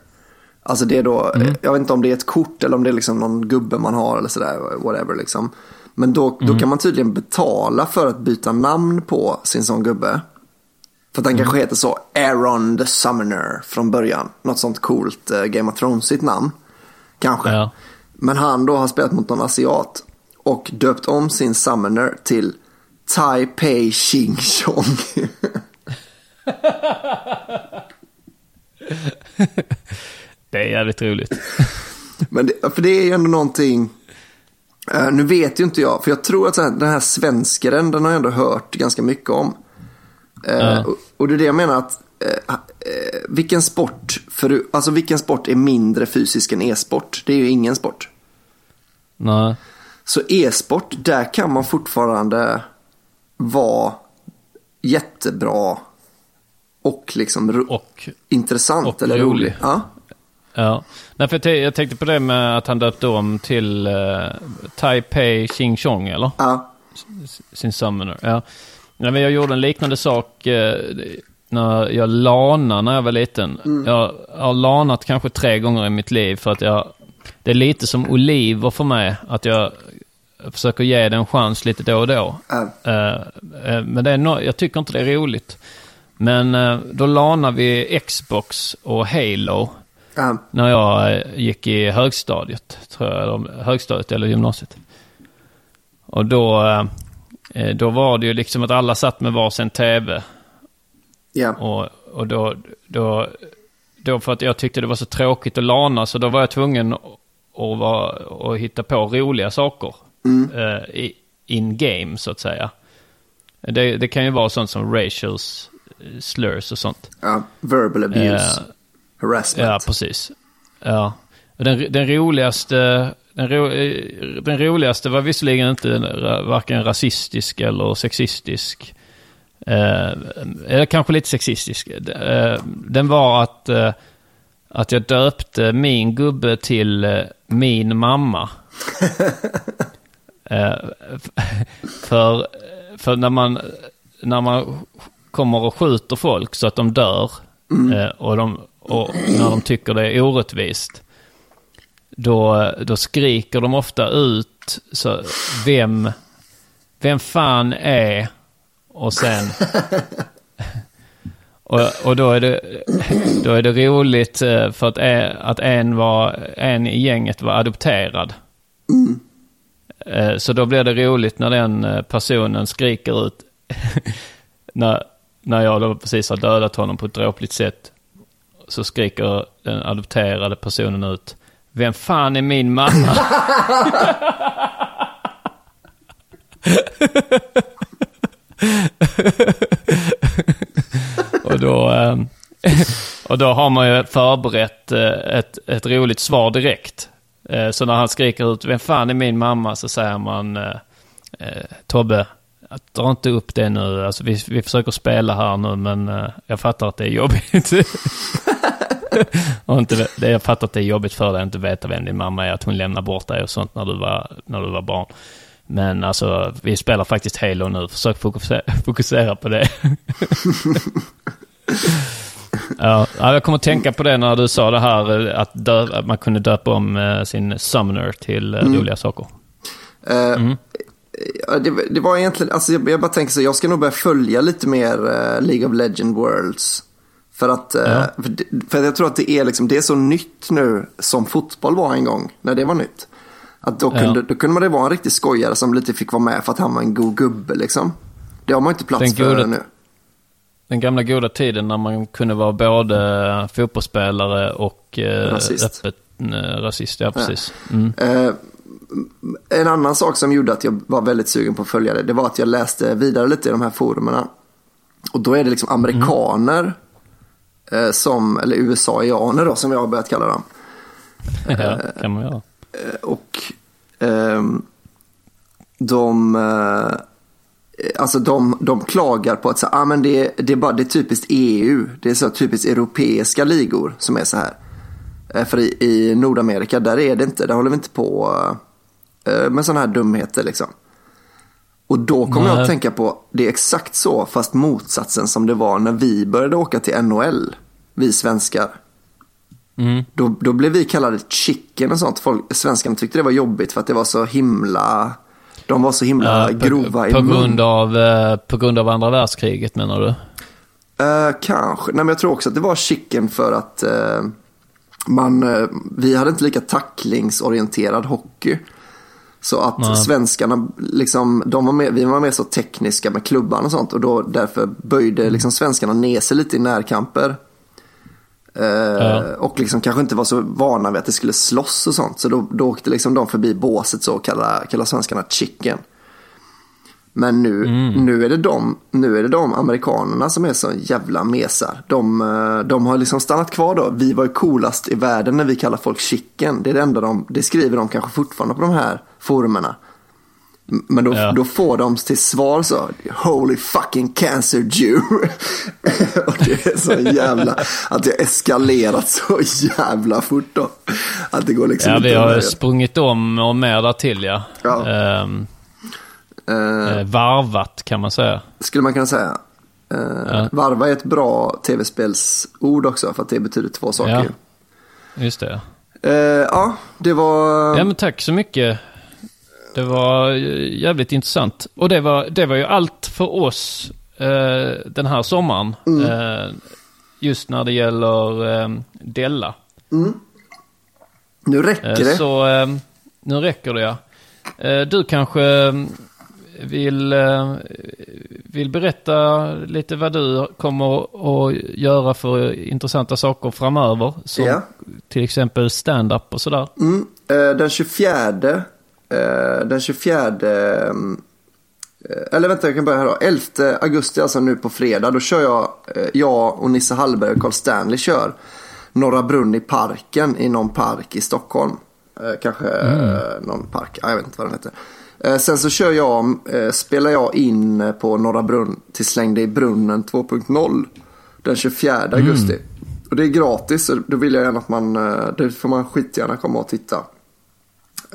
Alltså det är då, Mm. eh, jag vet inte om det är ett kort eller om det är liksom någon gubbe man har eller sådär, whatever liksom. Men då, Mm. då kan man tydligen betala för att byta namn på sin sån gubbe. För att den Mm. kanske heter så, Aaron the Summoner från början. Något sånt coolt eh, Game of Thrones-igt namn. Kanske. Ja. Men han då har spelat mot någon asiat och döpt om sin summoner till Taipei Ching Chong. Det är jävligt roligt. Men det, för det är ju ändå någonting, eh, nu vet ju inte jag, för jag tror att den här svenskaren, den har jag ändå hört ganska mycket om. Eh, Ja. och, och det är det jag menar att, eh, eh, vilken sport, för, alltså vilken sport är mindre fysisk än e-sport? Det är ju ingen sport. Nej. Så e-sport, där kan man fortfarande vara jättebra och liksom Och, intressant och eller rolig. rolig. Ja. ja. Nej, för jag, tänkte på det med att han döpte om till uh, Taipei Ching Chong, eller? Ja. Sin summoner. Ja. Nej, men jag gjorde en liknande sak eh, när jag lanade när jag var liten. Jag har lanat kanske tre gånger i mitt liv för att jag... Det är lite som oliver för mig. Att jag försöker ge det en chans lite då och då. Ja. Eh, men det är no jag tycker inte det är roligt. Men då lanar vi Xbox och Halo Ja. när jag gick i högstadiet, tror jag, eller högstadiet eller gymnasiet. Och då, då var det ju liksom att alla satt med varsin tv. Ja. Och, och då, då, då för att jag tyckte det var så tråkigt att lana så då var jag tvungen att, vara, att hitta på roliga saker. Eh, i, in game så att säga. Det, det kan ju vara sånt som racials eh, slurs och sånt. ja. Verbal abuse. Eh, Harassment. Ja, precis. Ja. Den, den roligaste... Den, ro, eh, den roligaste var visserligen inte varken rasistisk eller sexistisk. Eh, kanske lite sexistisk. Eh, den var att, eh, att jag döpte min gubbe till eh, min mamma. eh, för för när, man, när man kommer och skjuter folk så att de dör eh, och, de, och när de tycker det är orättvist då, då skriker de ofta ut så, vem, vem fan är och sen och, och då, är det, då är det roligt eh, för att, ä- att en, var, en i gänget var adopterad. Eh, Så då blir det roligt när den eh, personen skriker ut när, när jag då precis har dödat honom på ett dråpligt sätt. Så skriker den adopterade personen ut Vem fan är min mamma? och, då, eh, och då har man ju förberett eh, ett, ett roligt svar direkt. Eh, Så när han skriker ut Vem fan är min mamma? Så säger man Tobbe, dra inte upp det nu. Alltså, vi, vi försöker spela här nu, men jag fattar att det är jobbigt. och inte, jag fattar att det är jobbigt för dig att inte veta vem din mamma är, att hon lämnar bort dig och sånt när du var, när du var barn. Men alltså, vi spelar faktiskt Halo nu. Försök fokusera, fokusera på det. ja, jag kommer att tänka på det när du sa det här att, dö, att man kunde döpa om eh, sin summoner till mm. roliga saker. Mm. Det, det, var egentligen, alltså jag, jag, bara tänker så, jag ska nog börja följa lite mer League of Legend Worlds. För att, uh, ja. för, för, jag tror att det är, liksom, det är så nytt nu som fotboll var en gång, när det var nytt. Att då kunde, ja. då kunde man det vara en riktig skojare som lite fick vara med för att han var en god gubbe liksom. Det har man inte plats den för nu. Den gamla goda tiden när man kunde vara både fotbollsspelare och eh, rasist. öppet eh, rasist. Ja, precis. Mm. Eh, en annan sak som gjorde att jag var väldigt sugen på att följa det, det var att jag läste vidare lite i de här forumerna. Och då är det liksom amerikaner mm. Som, eller USA-ianer då, som jag har börjat kalla dem. Ja, kan man göra. Eh, och eh, de, eh, alltså de, de klagar på att så, ah, men det, det, är bara, det är typiskt EU, det är så typiskt europeiska ligor som är så här. Eh, för i, i Nordamerika, där är det inte, där håller vi inte på eh, med sådana här dumheter liksom. Och då kommer jag att tänka på, det är exakt så, fast motsatsen som det var när vi började åka till NHL, vi svenskar. Mm. Då, då blev vi kallade chicken och sånt. Folk, svenskarna tyckte det var jobbigt för att det var så himla... De var så himla uh, grova på, på grund av, uh, på grund av andra världskriget menar du? Uh, kanske. Nej, men jag tror också att det var chicken för att uh, man, vi hade inte lika tacklingsorienterad hockey. Så att Nej. svenskarna, liksom, de var med, vi var mer så tekniska med klubban och sånt. Och då, därför böjde liksom, svenskarna ner sig lite i närkamper. Uh, ja. Och liksom kanske inte var så vana vid att det skulle slåss och sånt. Så då, då åkte liksom de förbi båset så och kallade, kallade svenskarna chicken. Men nu, mm. nu, är det de, nu är det de amerikanerna som är så jävla mesar. De, eh, de har liksom stannat kvar då. Vi var ju coolast i världen när vi kallar folk chicken. Det är det enda de, det skriver de kanske fortfarande på de här forumerna. Men då, ja. då får de till svar så, holy fucking cancer Jew. och det är så jävla, att det har eskalerat så jävla fort då. Att det går liksom Ja, vi har sprungit om och mer där till ja. ja. Um, uh, varvat kan man säga. Skulle man kunna säga. Uh, ja. Varva är ett bra tv-spelsord också, för att det betyder två saker. Ja. Just det. Uh, ja, det var... Ja, men tack så mycket. Det var jävligt intressant. Och det var, det var ju allt för oss den här sommaren. Mm. Just när det gäller Della. Mm. Nu räcker det. Så nu räcker det ja. Du kanske vill, vill berätta lite vad du kommer att göra för intressanta saker framöver. Som ja. till exempel stand-up och sådär. Mm. Den 24 Eh, den 24 eh, eller vänta, jag kan börja här då. 11 augusti, alltså nu på fredag, då kör jag, eh, jag och Nisse Hallberg och Carl Stanley kör Norra Brunn i parken i någon park i Stockholm. Kanske mm. någon park, jag vet inte vad den heter. Sen så kör jag, spelar jag in på Norra Brunn till Slängde i brunnen 2.0 den 24 augusti. Mm. Och det är gratis, så då vill jag gärna att man, det får man skitgärna komma och titta.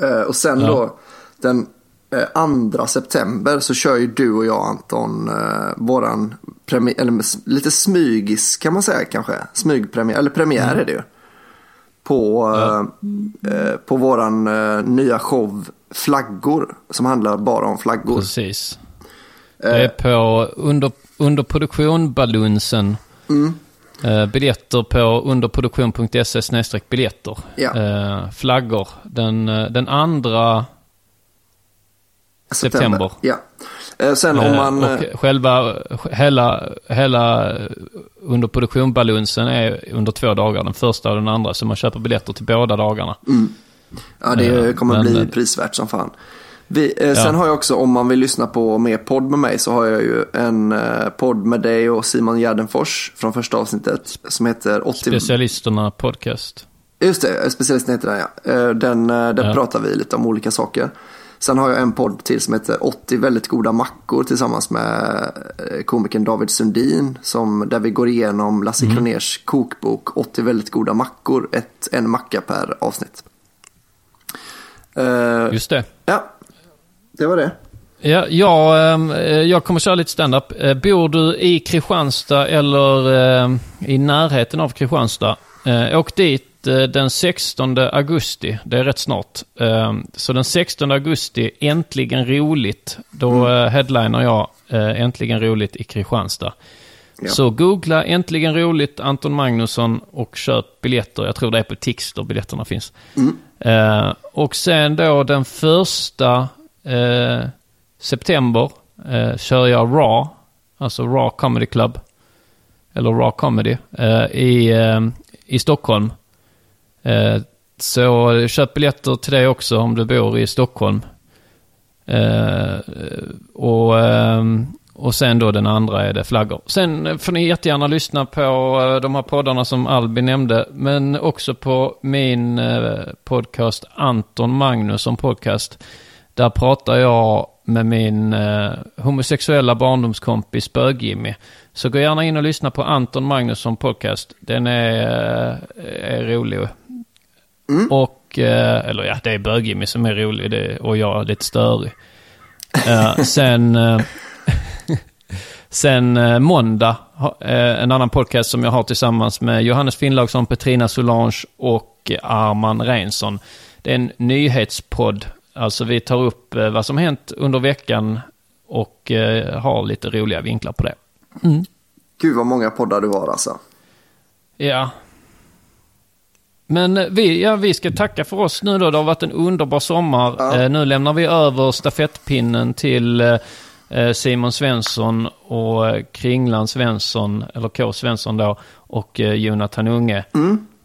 Eh, och sen ja. då den eh, andra september så kör ju du och jag Anton eh, våran premiär, eller lite smygis kan man säga kanske. Smygpremiär, eller premiär mm. är det ju. På, ja. eh, på våran eh, nya show Flaggor som handlar bara om flaggor. Precis. Det är på under, underproduktion Balunsen. Mm. Eh, biljetter på underproduktion.se biljetter. Ja. Eh, flaggor. Den, eh, den andra september. september. Ja. Eh, sen om man... och själva, hela, hela underproduktion-balunsen är under två dagar. Den första och den andra. Så man köper biljetter till båda dagarna. Mm. Ja, det kommer Men, bli prisvärt som fan. Vi, eh, sen har jag också, om man vill lyssna på mer podd med mig, så har jag ju en eh, podd med dig och Simon Gärdenfors från första avsnittet som heter 80... Specialisterna podcast. Just det, specialisten heter den ja. Eh, den, eh, där ja. pratar vi lite om olika saker. Sen har jag en podd till som heter 80 väldigt goda mackor tillsammans med eh, komikern David Sundin. Som, där vi går igenom Lasse Mm. Kroners kokbok 80 väldigt goda mackor. Ett, en macka per avsnitt. Eh, Just det. ja, det var det. Ja, jag, ehm, eh, jag kommer köra lite stand-up. Bor du i Kristianstad eller eh, i närheten av Kristianstad, åk dit den 16 augusti. Det är rätt snart. Eh, Så den 16 augusti, äntligen roligt. Då eh, headliner jag eh, Äntligen roligt i Kristianstad. Ja. Så googla Äntligen roligt Anton Magnusson och köp biljetter. Jag tror det är på Tix där biljetterna finns. Eh, och sen då den första eh, september eh, kör jag Raw, alltså Raw Comedy Club, eller Raw Comedy, eh, i, eh, i Stockholm. Eh, så köp biljetter till det också om du bor i Stockholm. Eh, och, eh, och sen då den andra är det flaggor. Sen får ni jättegärna lyssna på eh, de här poddarna som Albin nämnde. Men också på min eh, podcast Anton Magnusson podcast. Där pratar jag med min eh, homosexuella barndomskompis Bög-Jimmy. Så gå gärna in och lyssna på Anton Magnusson podcast. Den är, eh, är rolig. Och, eh, eller ja, det är Bög-Jimmy som är rolig det, och jag är lite störig. Eh, sen, eh, sen måndag, en annan podcast som jag har tillsammans med Johannes Finnlaugsson, Petrina Solange och Arman Reinsson. Det är en nyhetspodd. Alltså vi tar upp vad som hänt under veckan och har lite roliga vinklar på det. Gud vad många poddar du har alltså. Ja. Men vi, ja, vi ska tacka för oss nu då. Det har varit en underbar sommar. Ja. Eh, nu lämnar vi över stafettpinnen till eh, eh, Simon Svensson och eh, Kringland Svensson, eller K. Svensson då, och eh, Jonathan Unge.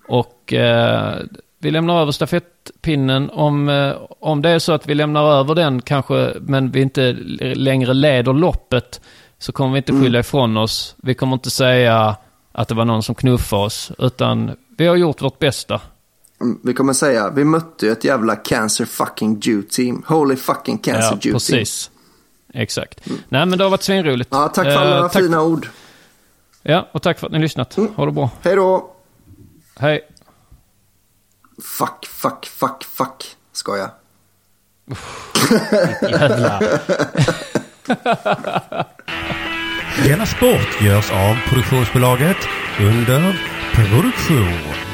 Och eh, vi lämnar över stafettpinnen. Om, om det är så att vi lämnar över den kanske, men vi inte längre leder loppet, så kommer vi inte skylla ifrån oss. Vi kommer inte säga att det var någon som knuffade oss, utan vi har gjort vårt bästa. Mm, Vi kommer säga, vi mötte ju ett jävla cancer fucking Jew team. Holy fucking cancer Ja, team. precis. Exakt. Nej, men det har varit svinroligt. Ja, tack för alla tack- fina ord. Ja, och tack för att ni lyssnat. Ha det bra. Hej då! Hej. Fuck, fuck, fuck, fuck. Skoja. Jävlar. Denna sport görs av produktionsbolaget under produktion.